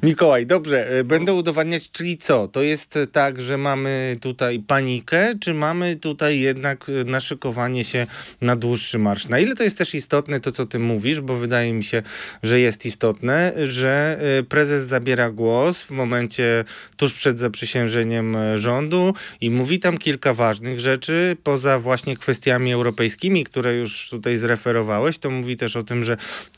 Mikołaj, dobrze, e, będę udowadniać, czyli co? To jest tak, że mamy tutaj panikę, czy mamy tutaj jednak e, naszykowanie się na dłuższy marsz? Na ile to jest też istotne to, co ty mówisz, bo wydaje mi się, że jest istotne, że e, prezes zabiera głos w momencie tuż przed zaprzysiężeniem rządu i mówi tam kilka ważnych rzeczy, poza właśnie kwestiami europejskimi, które już tutaj zreferowałeś, to mówi też o tym, że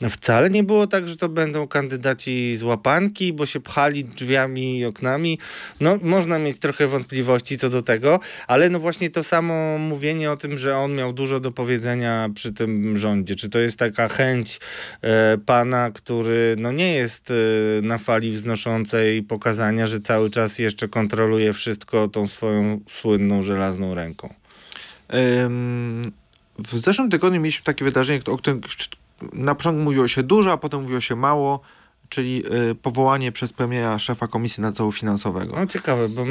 wcale nie było tak, że to będą kandydaci z łapanki, bo się pchali drzwiami i oknami. No, można mieć trochę wątpliwości co do tego, ale no właśnie to samo mówienie o tym, że on miał dużo do powiedzenia przy tym rządzie. Czy to jest taka chęć e, pana, który no nie jest e, na fali wznoszącej pokazania, że cały czas jeszcze kontroluje wszystko tą swoją słynną żelazną ręką? W zeszłym tygodniu mieliśmy takie wydarzenie, o którym na początku mówiło się dużo, a potem mówiło się mało czyli y, powołanie przez premiera szefa Komisji Nadzoru Finansowego. No ciekawe, bo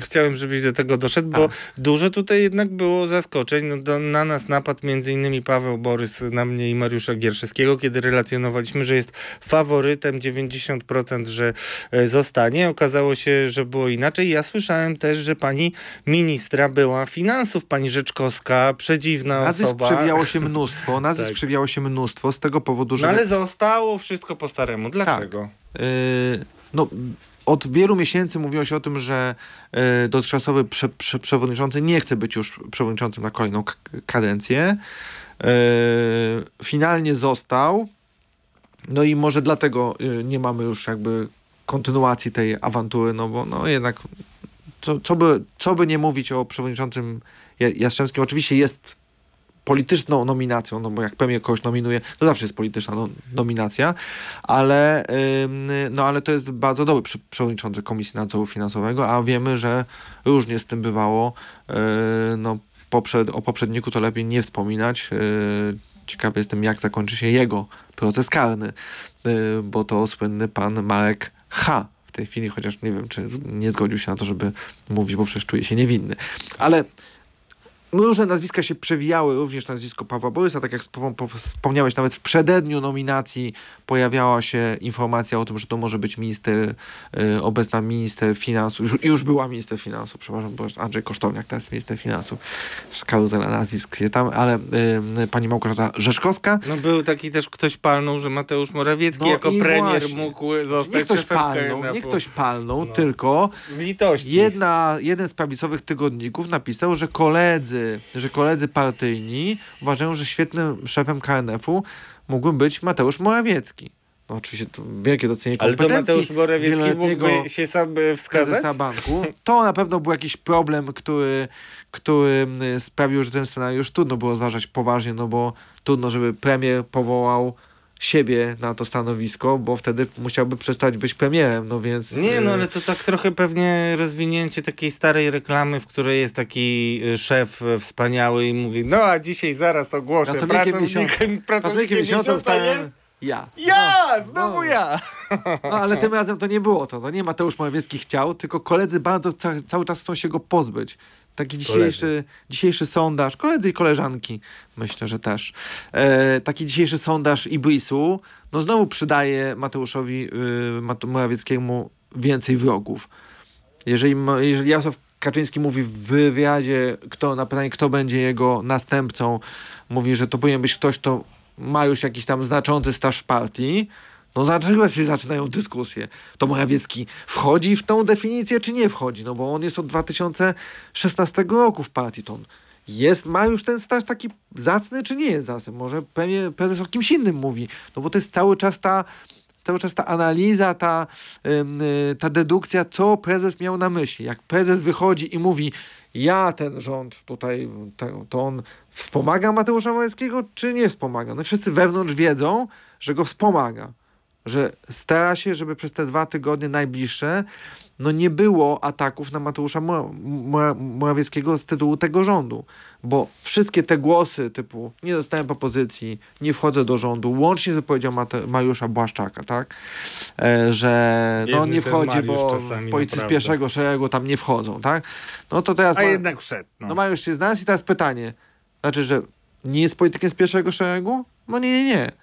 chciałem, żebyś do tego doszedł, bo tak. dużo tutaj jednak było zaskoczeń. No, do, na nas napadł między innymi Paweł Borys, na mnie i Mariusza Gierszewskiego, kiedy relacjonowaliśmy, że jest faworytem 90%, że e, zostanie. Okazało się, że było inaczej. Ja słyszałem też, że pani ministra była finansów, pani Rzeczkowska, przedziwna nazwisk osoba. Nazwisk przewijało się mnóstwo, nazwisk tak. przewijało się mnóstwo z tego powodu, że... No ale zostało wszystko po staremu staremu. Dlaczego? Tak. Yy, no, od wielu miesięcy mówiło się o tym, że y, dotychczasowy prze, prze, przewodniczący nie chce być już przewodniczącym na kolejną kadencję. Y, finalnie został. No i może dlatego y, nie mamy już jakby kontynuacji tej awantury, no bo no jednak co, co, by, co by nie mówić o przewodniczącym Jastrzębskim, oczywiście jest polityczną nominacją, no bo jak premier kogoś nominuje, to zawsze jest polityczna no, nominacja, ale, no, ale to jest bardzo dobry przewodniczący Komisji Nadzoru Finansowego, a wiemy, że różnie z tym bywało. Yy, no, poprzed, o poprzedniku to lepiej nie wspominać. Yy, ciekawy jestem, jak zakończy się jego proces karny, yy, bo to słynny pan Marek H. w tej chwili, chociaż nie wiem, czy nie zgodził się na to, żeby mówić, bo przecież czuje się niewinny. Ale Różne nazwiska się przewijały, również nazwisko Pawła Borysa, tak jak wspomniałeś, nawet w przededniu nominacji pojawiała się informacja o tym, że to może być minister, y, obecna minister finansów, już, już była minister finansów, przepraszam, bo Andrzej Kosztowniak teraz minister finansów, karuzela nazwisk się tam, ale y, pani Małgorzata Rzeczkowska. No był taki też ktoś palnął, że Mateusz Morawiecki no jako premier właśnie. mógł zostać nie ktoś palnął, Nie ktoś palnął, no. tylko z litości. Jedna, jeden z prawicowych tygodników napisał, że koledzy że koledzy partyjni uważają, że świetnym szefem KNF-u mógłby być Mateusz Morawiecki. No oczywiście to wielkie docenienie kompetencji. Ale to Mateusz Morawiecki mógłby się sam e, wskazać? banku. To na pewno był jakiś problem, który, który sprawił, że ten scenariusz trudno było zważać poważnie, no bo trudno, żeby premier powołał siebie na to stanowisko, bo wtedy musiałby przestać być premierem, no więc... Nie, no y, ale to tak trochę pewnie rozwinięcie takiej starej reklamy, w której jest taki y, szef wspaniały i mówi, no a dzisiaj zaraz ogłoszę pracownikiem, pracownikiem, pracownikiem miesiąca zostałem ja. Ja! No, znowu no. ja! No ale tym razem to nie było to. To nie Mateusz Morawiecki chciał, tylko koledzy bardzo ca cały czas chcą się go pozbyć. Taki dzisiejszy, dzisiejszy sondaż, koledzy i koleżanki, myślę, że też. E, taki dzisiejszy sondaż Ibrisu, no znowu przydaje Mateuszowi y, Morawieckiemu więcej wrogów. Jeżeli, jeżeli Jarosław Kaczyński mówi w wywiadzie, kto, na pytanie, kto będzie jego następcą, mówi, że to powinien być ktoś, kto ma już jakiś tam znaczący staż w partii, no dlaczego się zaczynają dyskusje? To Morawiecki wchodzi w tą definicję, czy nie wchodzi? No bo on jest od 2016 roku w partii. To on jest, ma już ten staż taki zacny, czy nie jest zacny? Może premier, prezes o kimś innym mówi. No bo to jest cały czas ta cały czas ta analiza, ta, yy, ta dedukcja, co prezes miał na myśli. Jak prezes wychodzi i mówi, ja ten rząd tutaj, to on wspomaga Mateusza Morawieckiego, czy nie wspomaga? No wszyscy wewnątrz wiedzą, że go wspomaga że stara się, żeby przez te dwa tygodnie najbliższe no nie było ataków na Mateusza Morawieckiego z tytułu tego rządu, bo wszystkie te głosy typu nie dostałem propozycji, nie wchodzę do rządu, łącznie z wypowiedzią Mariusza Błaszczaka, tak, e, że no nie wchodzi, bo policji z pierwszego szeregu tam nie wchodzą, tak, no to teraz... A ma, jednak wszedł. No. no Mariusz się znalazł i teraz pytanie, znaczy, że nie jest politykiem z pierwszego szeregu? No nie, nie, nie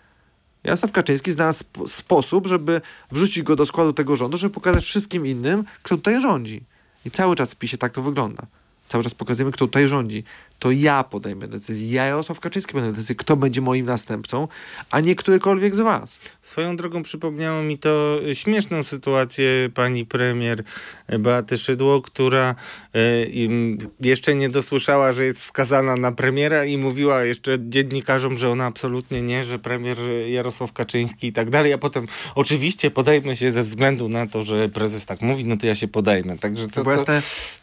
Jarosław Kaczyński znalazł sp sposób, żeby wrzucić go do składu tego rządu, żeby pokazać wszystkim innym, kto tutaj rządzi. I cały czas w PiSie tak to wygląda. Cały czas pokazujemy, kto tutaj rządzi. To ja podejmę decyzję. Ja, Jarosław Kaczyński, będę decyzję, kto będzie moim następcą, a nie którykolwiek z was. Swoją drogą przypomniało mi to śmieszną sytuację pani premier Beaty Szydło, która e, jeszcze nie dosłyszała, że jest wskazana na premiera i mówiła jeszcze dziennikarzom, że ona absolutnie nie, że premier Jarosław Kaczyński i tak dalej, a potem oczywiście podejmę się ze względu na to, że prezes tak mówi, no to ja się podejmę. Także to, to, to,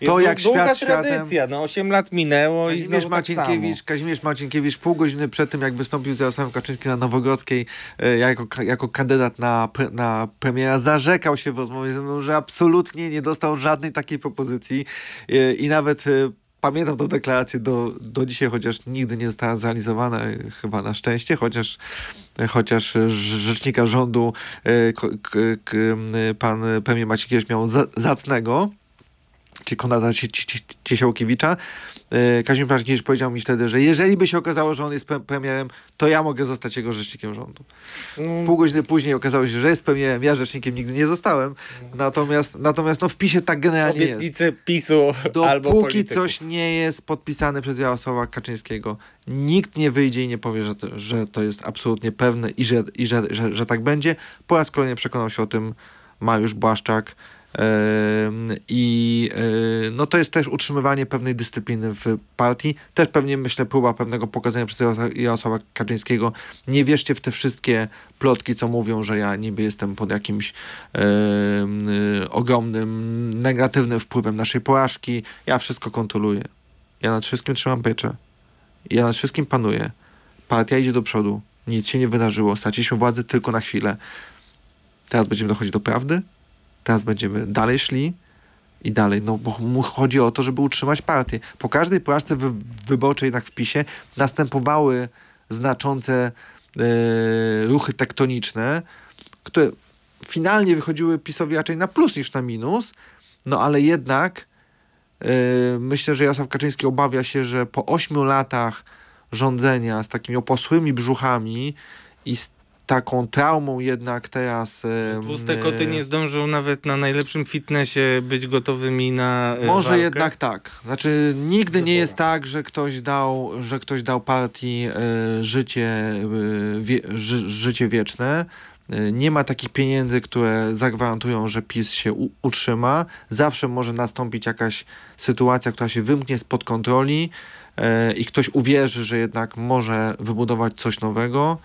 to jak świat tradycja. No 8 lat minęło i Kazimierz tak Marcinkiewicz, tak Kazimierz Marcinkiewicz pół godziny przed tym, jak wystąpił z Jarosławem Kaczyńskim na Nowogrodzkiej e, jako, jako kandydat na, na premiera, zarzekał się w rozmowie ze mną, że absolutnie nie dostał żadnej takiej propozycji e, i nawet e, pamiętam tę deklarację do, do dzisiaj, chociaż nigdy nie została zrealizowana, chyba na szczęście, chociaż, chociaż rzecznika rządu pan premier Macierkiewicz miał zacnego czy Konrada Ciesiałkiewicza. E, Kazimierz Markiewicz powiedział mi wtedy, że jeżeli by się okazało, że on jest premierem, to ja mogę zostać jego rzecznikiem rządu. Mm. Pół godziny później okazało się, że jest premierem, ja rzecznikiem nigdy nie zostałem. Natomiast, natomiast no w PiSie tak generalnie Obietnice jest. PiSu albo Dopóki coś nie jest podpisane przez Jarosława Kaczyńskiego, nikt nie wyjdzie i nie powie, że to, że to jest absolutnie pewne i, że, i że, że, że tak będzie. Po raz kolejny przekonał się o tym Mariusz Błaszczak. I e, no to jest też utrzymywanie pewnej dyscypliny w partii. Też pewnie, myślę, próba pewnego pokazania przez Jarosława Kaczyńskiego. Nie wierzcie w te wszystkie plotki, co mówią, że ja niby jestem pod jakimś e, ogromnym, negatywnym wpływem naszej porażki. Ja wszystko kontroluję. Ja nad wszystkim trzymam pieczę. Ja nad wszystkim panuję. Partia idzie do przodu. Nic się nie wydarzyło. Straciliśmy władzę tylko na chwilę. Teraz będziemy dochodzić do prawdy? Teraz będziemy dalej szli i dalej, no bo mu chodzi o to, żeby utrzymać partię. Po każdej porażce wy wyborczej jednak w PiSie następowały znaczące e, ruchy tektoniczne, które finalnie wychodziły PiSowi raczej na plus niż na minus, no ale jednak e, myślę, że Jarosław Kaczyński obawia się, że po ośmiu latach rządzenia z takimi oposłymi brzuchami i z taką traumą jednak teraz... Tłuste koty nie zdążą nawet na najlepszym fitnessie być gotowymi na e, Może walkę? jednak tak. Znaczy nigdy nie jest tak, że ktoś dał, że ktoś dał partii y, życie, wie, ży, życie wieczne. Nie ma takich pieniędzy, które zagwarantują, że PiS się utrzyma. Zawsze może nastąpić jakaś sytuacja, która się wymknie spod kontroli i ktoś uwierzy, że jednak może wybudować coś nowego.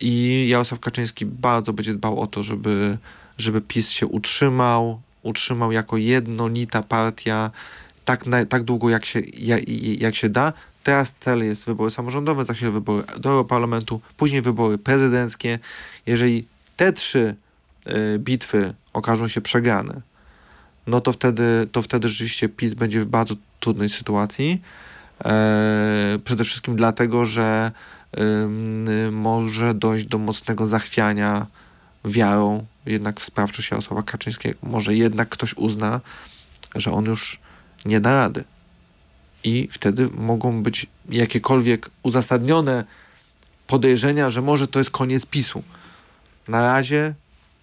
I Jarosław Kaczyński bardzo będzie dbał o to, żeby, żeby PiS się utrzymał, utrzymał jako jednolita partia tak, na, tak długo jak się, jak, jak się da. Teraz cel jest wybory samorządowe, za chwilę wybory do Europarlamentu, później wybory prezydenckie. Jeżeli te trzy y, bitwy okażą się przegrane, no to wtedy, to wtedy rzeczywiście PiS będzie w bardzo trudnej sytuacji. E, przede wszystkim dlatego, że może dojść do mocnego zachwiania wiarą jednak w sprawczość Jarosława Kaczyńskiego. Może jednak ktoś uzna, że on już nie da rady. I wtedy mogą być jakiekolwiek uzasadnione podejrzenia, że może to jest koniec PiSu. Na razie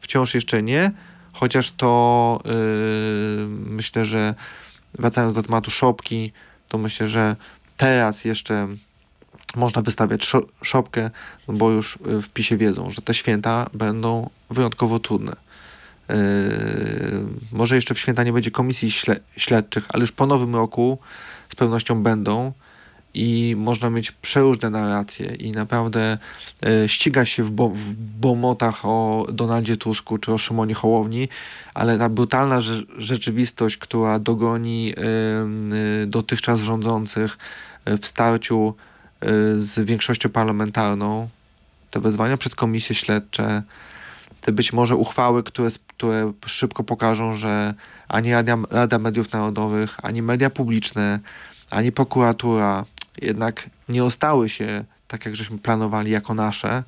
wciąż jeszcze nie, chociaż to yy, myślę, że wracając do tematu szopki, to myślę, że teraz jeszcze można wystawiać szopkę, bo już y, w PiSie wiedzą, że te święta będą wyjątkowo trudne. Yy, może jeszcze w święta nie będzie komisji śle śledczych, ale już po nowym roku z pewnością będą i można mieć przeróżne narracje i naprawdę yy, ściga się w, bo w bomotach o Donaldzie Tusku czy o Szymonie Hołowni, ale ta brutalna rzeczywistość, która dogoni yy, dotychczas rządzących w starciu Y, z większością parlamentarną, te wezwania przed komisje śledcze, te być może uchwały, które, które szybko pokażą, że ani Rada, Rada Mediów Narodowych, ani media publiczne, ani prokuratura jednak nie ostały się tak, jak żeśmy planowali, jako nasze,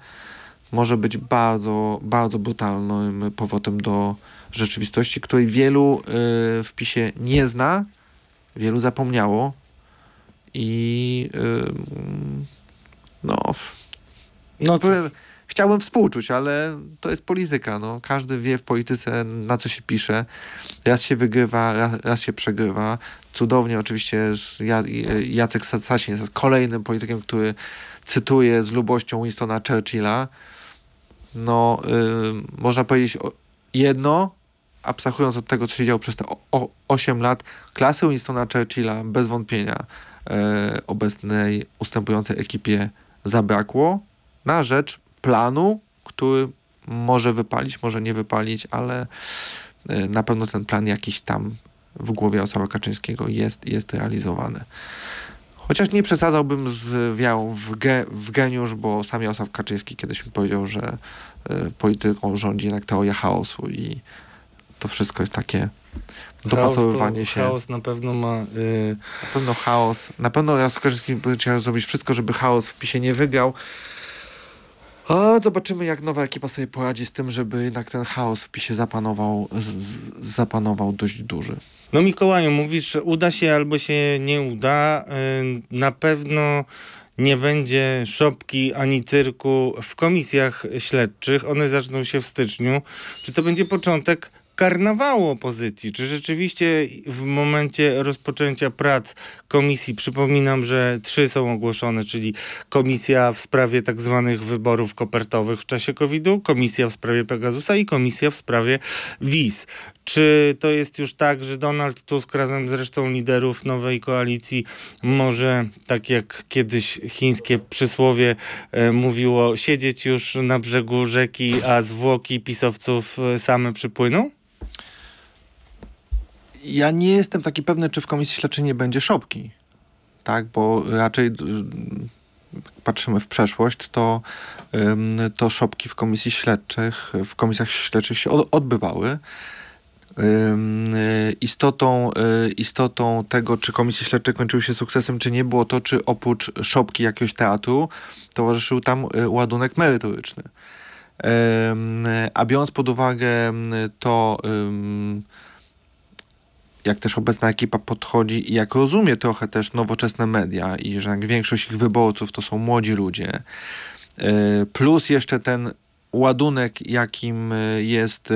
może być bardzo, bardzo brutalnym powrotem do rzeczywistości, której wielu y, w PiSie nie zna, wielu zapomniało, i no, No Chciałbym współczuć, ale to jest polityka. No. Każdy wie w polityce, na co się pisze. Raz się wygrywa, raz, raz się przegrywa. Cudownie oczywiście Jacek Sasin jest kolejnym politykiem, który cytuje z lubością Winstona Churchilla. No, yy, można powiedzieć jedno, abstrahując od tego, co się działo przez te 8 lat, klasy Winstona Churchilla bez wątpienia yy, obecnej ustępującej ekipie zabrakło na rzecz planu, który może wypalić, może nie wypalić, ale e, na pewno ten plan jakiś tam w głowie Jarosława Kaczyńskiego jest, jest realizowany. Chociaż nie przesadzałbym z wiarą w, ge, w geniusz, bo sam Jarosław Kaczyński kiedyś mi powiedział, że y, polityką rządzi jednak teoria chaosu i to wszystko jest takie dopasowywanie chaos się. Chaos na pewno ma... Yy... Na pewno chaos. Na pewno Jarosław Kaczyński chciał zrobić wszystko, żeby chaos w PiSie nie wygrał. A zobaczymy, jak nowa ekipa sobie poradzi z tym, żeby jednak ten chaos w PiSie zapanował, z, zapanował dość duży. No Mikołaju, mówisz, że uda się albo się nie uda. Y, na pewno nie będzie szopki ani cyrku w komisjach śledczych. One zaczną się w styczniu. Czy to będzie początek karnawału opozycji. Czy rzeczywiście w momencie rozpoczęcia prac komisji, przypominam, że trzy są ogłoszone, czyli komisja w sprawie tak zwanych wyborów kopertowych w czasie COVID-u, komisja w sprawie Pegasusa i komisja w sprawie wiz. Czy to jest już tak, że Donald Tusk razem z resztą liderów nowej koalicji może, tak jak kiedyś chińskie przysłowie e, mówiło, siedzieć już na brzegu rzeki, a zwłoki pisowców e, same przypłyną? Ja nie jestem taki pewny, czy w komisji śledczej nie będzie szopki. Tak, bo raczej patrzymy w przeszłość, to, to szopki w komisji śledczych, w komisjach śledczych się odbywały. Istotą, y, istotą tego, czy komisje śledcze kończyły się sukcesem, czy nie, było to, czy oprócz szopki jakiegoś teatru towarzyszył tam y, ładunek merytoryczny. A biorąc pod uwagę to, jak też obecna ekipa podchodzi i jak rozumie trochę też nowoczesne media i że większość ich wyborców to są młodzi ludzie, e, plus jeszcze ten ładunek, jakim e, jest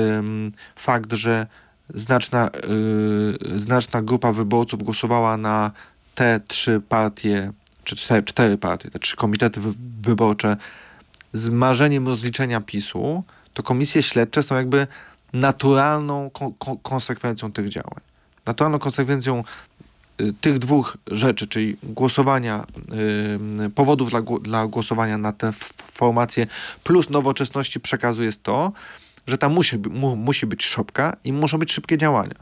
fakt, że znaczna, e, znaczna grupa wyborców głosowała na te trzy partie, czy cztery, cztery partie, te trzy komitety wyborcze z marzeniem rozliczenia PiSu, to komisje śledcze są jakby naturalną ko konsekwencją tych działań. Naturalną konsekwencją y, tych dwóch rzeczy, czyli głosowania, yy, powodów dla, dla głosowania na te formacje plus nowoczesności przekazu jest to, że tam musi, mu, musi być szopka i muszą być szybkie działania.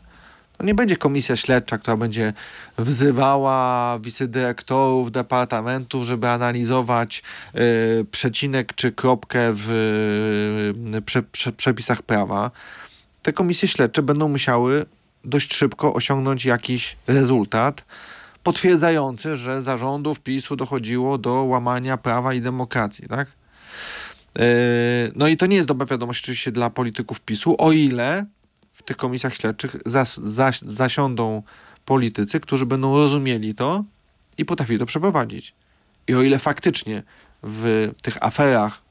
To nie będzie komisja śledcza, która będzie wzywała wicedyrektorów departamentów, żeby analizować yy, przecinek czy kropkę w yy, prze, prze, przepisach prawa. Te komisje śledcze będą musiały dość szybko osiągnąć jakiś rezultat potwierdzający, że zarządów PiSu dochodziło do łamania prawa i demokracji, tak? E, no i to nie jest dobra wiadomość oczywiście dla polityków PiSu, o ile w tych komisjach śledczych zas, zas, zasiądą politycy, którzy będą rozumieli to i potrafili to przeprowadzić. I o ile faktycznie w tych aferach,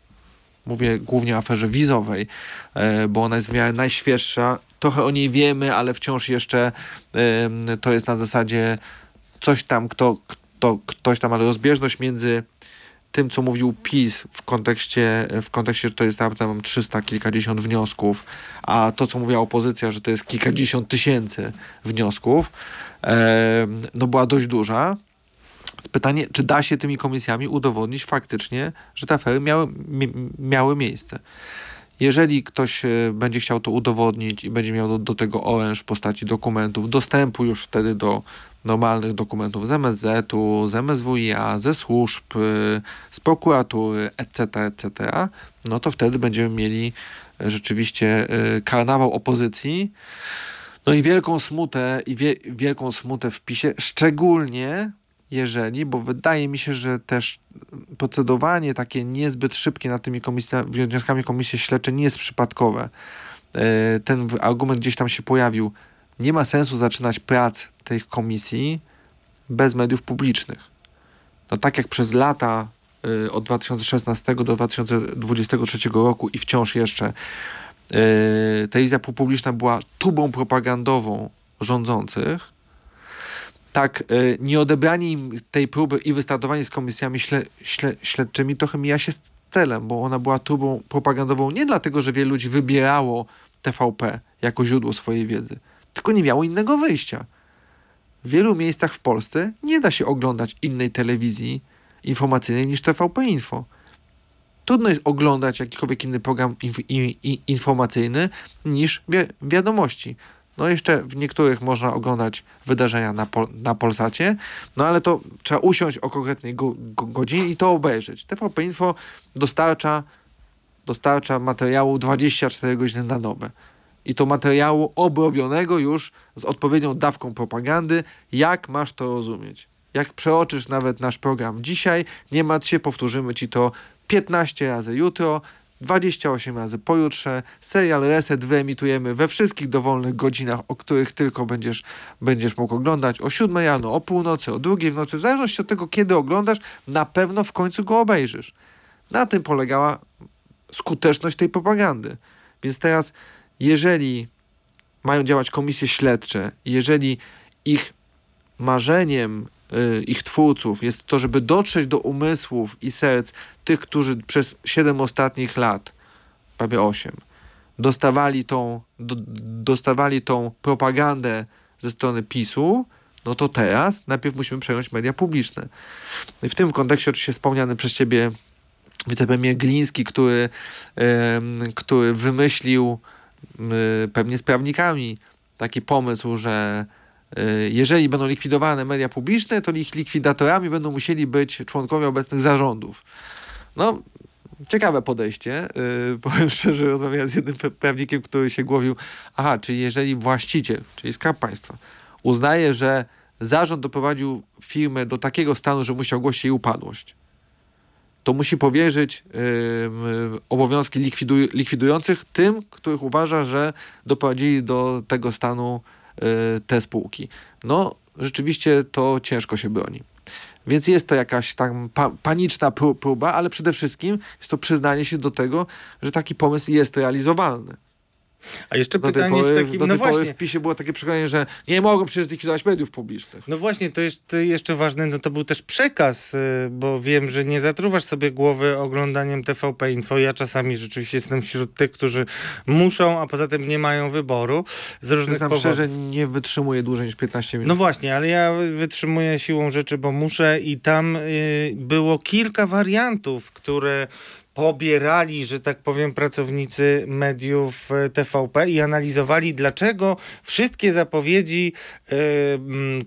mówię głównie o aferze wizowej, e, bo ona jest w miarę najświeższa, trochę o niej wiemy, ale wciąż jeszcze to jest na zasadzie coś tam, kto, kto, ktoś tam, ale rozbieżność między tym, co mówił PiS w kontekście, w kontekście że to jest tam, tam 300 kilkadziesiąt wniosków, a to, co mówiła opozycja, że to jest kilkadziesiąt tysięcy wniosków, no była dość duża. Pytanie, czy da się tymi komisjami udowodnić faktycznie, że te afery miały, miały miejsce. Jeżeli ktoś e, będzie chciał to udowodnić i będzie miał do, do tego oręż w postaci dokumentów, dostępu już wtedy do normalnych dokumentów z MSZ-u, z MSWiA, ze służb, e, z prokuratury, etc., etc., no to wtedy będziemy mieli e, rzeczywiście karnawał opozycji. No i wielką smutę, i wie, wielką smutę w PiSie, szczególnie jeżeli, bo wydaje mi się, że też procedowanie takie niezbyt szybkie nad tymi komisjami, wnioskami komisji śledczej nie jest przypadkowe. E, ten argument gdzieś tam się pojawił. Nie ma sensu zaczynać prac tych komisji bez mediów publicznych. No tak jak przez lata y, od 2016 do 2023 roku i wciąż jeszcze y, telewizja publiczna była tubą propagandową rządzących, tak y, nieodebranie im tej próby i wystartowanie z komisjami śle, śle, śledczymi trochę mija się z celem, bo ona była tubą propagandową nie dlatego, że wielu ludzi wybierało TVP jako źródło swojej wiedzy, tylko nie miało innego wyjścia. W wielu miejscach w Polsce nie da się oglądać innej telewizji informacyjnej niż TVP Info. Trudno jest oglądać jakikolwiek inny program inf informacyjny niż wi wiadomości. No jeszcze w niektórych można oglądać wydarzenia na, pol na Polsacie, no ale to trzeba usiąść o konkretnej go go godzinie i to obejrzeć. TVP Info dostarcza, dostarcza materiału 24 godziny na dobę. I to materiału obrobionego już z odpowiednią dawką propagandy, jak masz to rozumieć. Jak przeoczysz nawet nasz program dzisiaj, nie martw się, powtórzymy ci to 15 razy jutro, 28 razy pojutrze. Serial Reset wyemitujemy we wszystkich dowolnych godzinach, o których tylko będziesz, będziesz mógł oglądać. O 7 rano, o północy, o drugiej w nocy. W zależności od tego, kiedy oglądasz, na pewno w końcu go obejrzysz. Na tym polegała skuteczność tej propagandy. Więc teraz, jeżeli mają działać komisje śledcze, jeżeli ich marzeniem ich twórców jest to, żeby dotrzeć do umysłów i serc tych, którzy przez 7 ostatnich lat, prawie 8, dostawali tą, do, dostawali tą propagandę ze strony PiSu, no to teraz najpierw musimy przejąć media publiczne. I w tym kontekście oczywiście wspomniany przez ciebie wicepremier Gliński, który, który wymyślił yy, pewnie z prawnikami taki pomysł, że Y, jeżeli będą likwidowane media publiczne, to ich likwidatorami będą musieli być członkowie obecnych zarządów. No, ciekawe podejście. Yy, powiem szczerze, rozmawiałem z jednym prawnikiem, który się głowił, aha, czyli jeżeli właściciel, czyli Skarb Państwa, uznaje, że zarząd doprowadził firmę do takiego stanu, że musi ogłosić jej upadłość, to musi powierzyć yy, obowiązki likwiduj likwidujących tym, których uważa, że doprowadzili do tego stanu Y, te spółki. No, rzeczywiście to ciężko się broni. Więc jest to jakaś tam pa paniczna próba, ale przede wszystkim jest to przyznanie się do tego, że taki pomysł jest realizowalny. A jeszcze do pytanie pory, w takim... Do no właśnie. w PiSie było takie przekonanie, że nie mogą przecież zlikwidować mediów publicznych. No właśnie, to jest jeszcze ważne, no to był też przekaz, y, bo wiem, że nie zatruwasz sobie głowy oglądaniem TVP Info. Ja czasami rzeczywiście jestem wśród tych, którzy muszą, a poza tym nie mają wyboru z różnych Znam powodów. szczerze, nie wytrzymuję dłużej niż 15 minut. No właśnie, ale ja wytrzymuję siłą rzeczy, bo muszę i tam y, było kilka wariantów, które pobierali, że tak powiem, pracownicy mediów e, TVP i analizowali, dlaczego wszystkie zapowiedzi y,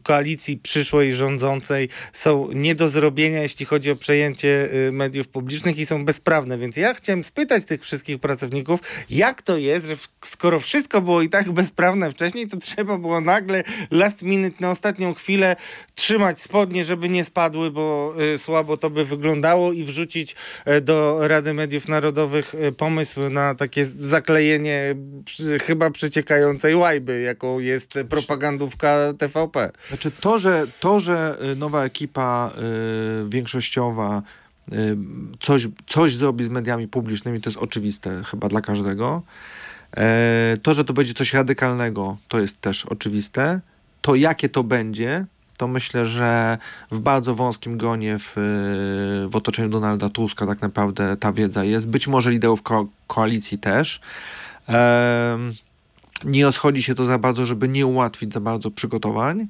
koalicji przyszłej rządzącej są nie do zrobienia, jeśli chodzi o przejęcie y, mediów publicznych i są bezprawne. Więc ja chciałem spytać tych wszystkich pracowników, jak to jest, że skoro wszystko było i tak bezprawne wcześniej, to trzeba było nagle last minute na ostatnią chwilę trzymać spodnie, żeby nie spadły, bo słabo to by wyglądało i wrzucić do Rady Mediów Narodowych e, pomysł na takie zaklejenie chyba przeciekającej łajby, jaką jest propagandówka TVP. Znaczy to, że, to, że y, nowa ekipa y, większościowa y, coś, coś zrobi z mediami publicznymi, to jest oczywiste chyba dla każdego. E, to, że to będzie coś radykalnego, to jest też oczywiste. To, jakie to będzie, to myślę, że w bardzo wąskim gronie w, w otoczeniu Donalda Tuska tak naprawdę ta wiedza jest. Być może liderów ko koalicji też. nie rozchodzi się to za bardzo, żeby nie ułatwić za bardzo przygotowań.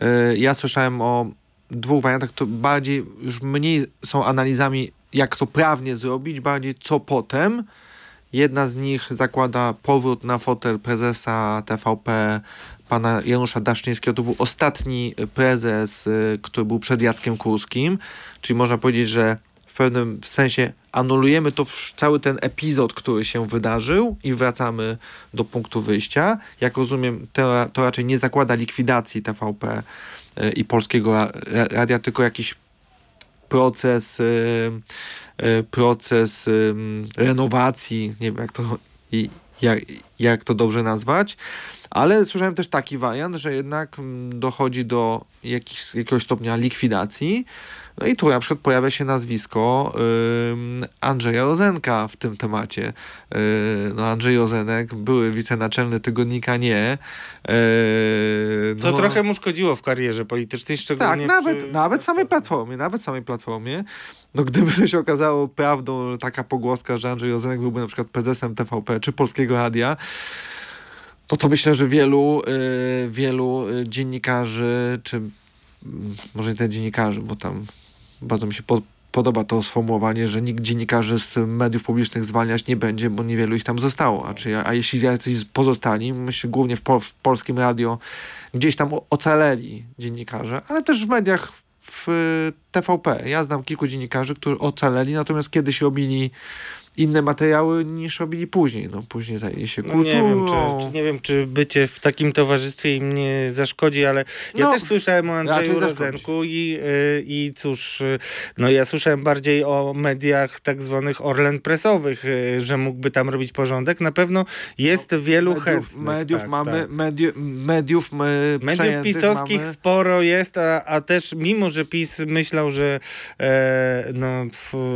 E, ja słyszałem o dwóch wariantach, to bardziej już mniej są analizami, jak to prawnie zrobić, bardziej co potem. Jedna z nich zakłada powrót na fotel prezesa TVP pana Janusza Daszczyńskiego. To był ostatni prezes, y, który był przed Jackiem Kurskim, czyli można powiedzieć, że w pewnym sensie anulujemy to cały ten epizod, który się wydarzył i wracamy do punktu wyjścia. Jak rozumiem, to, to raczej nie zakłada likwidacji TVP y, i Polskiego Radia, tylko jakiś proces, y, proces renowacji, nie wiem jak to jak, jak to dobrze nazwać. Ale słyszałem też taki wariant, że jednak mm, dochodzi do jakich, jakiegoś stopnia likwidacji. No i tu na przykład pojawia się nazwisko Andrzeja Rozenka w tym temacie. Yy, no Andrzej Rozenek, były wicenaczelny tygodnika Nie. Yy, Co no, trochę mu szkodziło w karierze politycznej, szczególnie tak, nawet, przy... nawet samej platformie, nawet samej platformie. No gdyby to się okazało prawdą, taka pogłoska, że Andrzej Rozenek byłby na przykład prezesem TVP czy Polskiego Radia, no to myślę, że wielu, y, wielu dziennikarzy, czy mm, może nie te dziennikarzy, bo tam bardzo mi się po, podoba to sformułowanie, że nikt dziennikarzy z mediów publicznych zwalniać nie będzie, bo niewielu ich tam zostało. A, czy, a jeśli jacyś pozostali, myślę głównie w, w polskim radio, gdzieś tam ocaleli dziennikarze, ale też w mediach w TVP. Ja znam kilku dziennikarzy, którzy ocaleli, natomiast kiedyś robili inne materiały niż robili później. No, później zajęli się kulturą. No nie, wiem, czy, czy, nie wiem, czy bycie w takim towarzystwie im nie zaszkodzi, ale ja no, też słyszałem o Andrzeju Rozenku i, y, i cóż, y, no ja słyszałem bardziej o mediach tak zwanych Orlen Presowych, y, że mógłby tam robić porządek. Na pewno jest no, wielu mediów, chętnych. Mediów tak, mamy, tak. Mediów, mediów, my mediów pisowskich mamy... sporo jest, a, a też mimo, że PiS myślał, że e, no,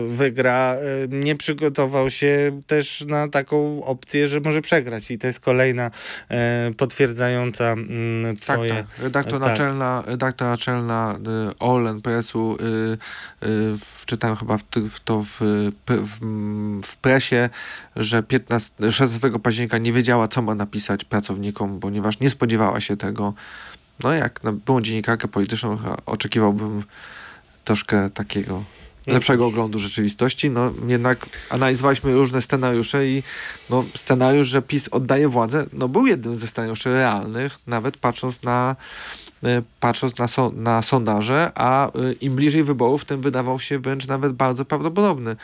wygra, e, nie przygotował zdecydował się też na taką opcję, że może przegrać i to jest kolejna e, potwierdzająca m, mm, tak, twoje... Tak, tak. Redaktor, tak. Naczelna, redaktor naczelna y, OLEN PS-u y, y, czytałem chyba w, w to w, w, w, presie, że 15, 16 października nie wiedziała, co ma napisać pracownikom, ponieważ nie spodziewała się tego. No jak na byłą dziennikarkę polityczną oczekiwałbym troszkę takiego lepszego oglądu rzeczywistości. No jednak analizowaliśmy różne scenariusze i no, scenariusz, że PiS oddaje władzę, no był jednym ze scenariuszy realnych, nawet patrząc na e, patrząc na, so, na sondaże, a e, im bliżej wyborów, tym wydawał się wręcz nawet bardzo prawdopodobny.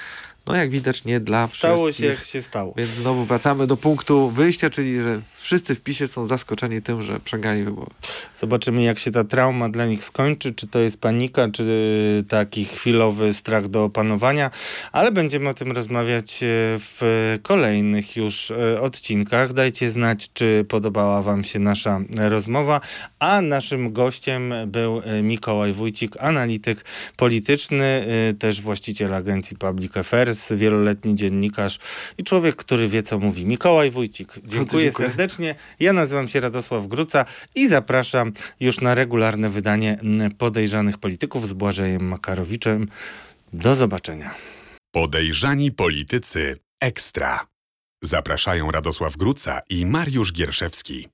No jak widać nie dla stało wszystkich. Stało się jak się stało. Więc znowu wracamy do punktu wyjścia, czyli że wszyscy w PiSie są zaskoczeni tym, że przegrali wybory. Zobaczymy jak się ta trauma dla nich skończy, czy to jest panika, czy taki chwilowy strach do opanowania, ale będziemy o tym rozmawiać e, w kolejnych już e, odcinkach. Dajcie znać, czy podobała wam się nasza rozmowa, a naszym gościem był e, Mikołaj Wójcik, analityk polityczny, też właściciel agencji Public Affairs wieloletni dziennikarz i człowiek, który wie, co mówi. Mikołaj Wójcik. Dziękuję, dziękuję, serdecznie. Ja nazywam się Radosław Gruca i zapraszam już na regularne wydanie Podejrzanych Polityków z Błażejem Makarowiczem. Do zobaczenia. Podejrzani Politycy Ekstra. Zapraszają Radosław Gruca i Mariusz Gierszewski.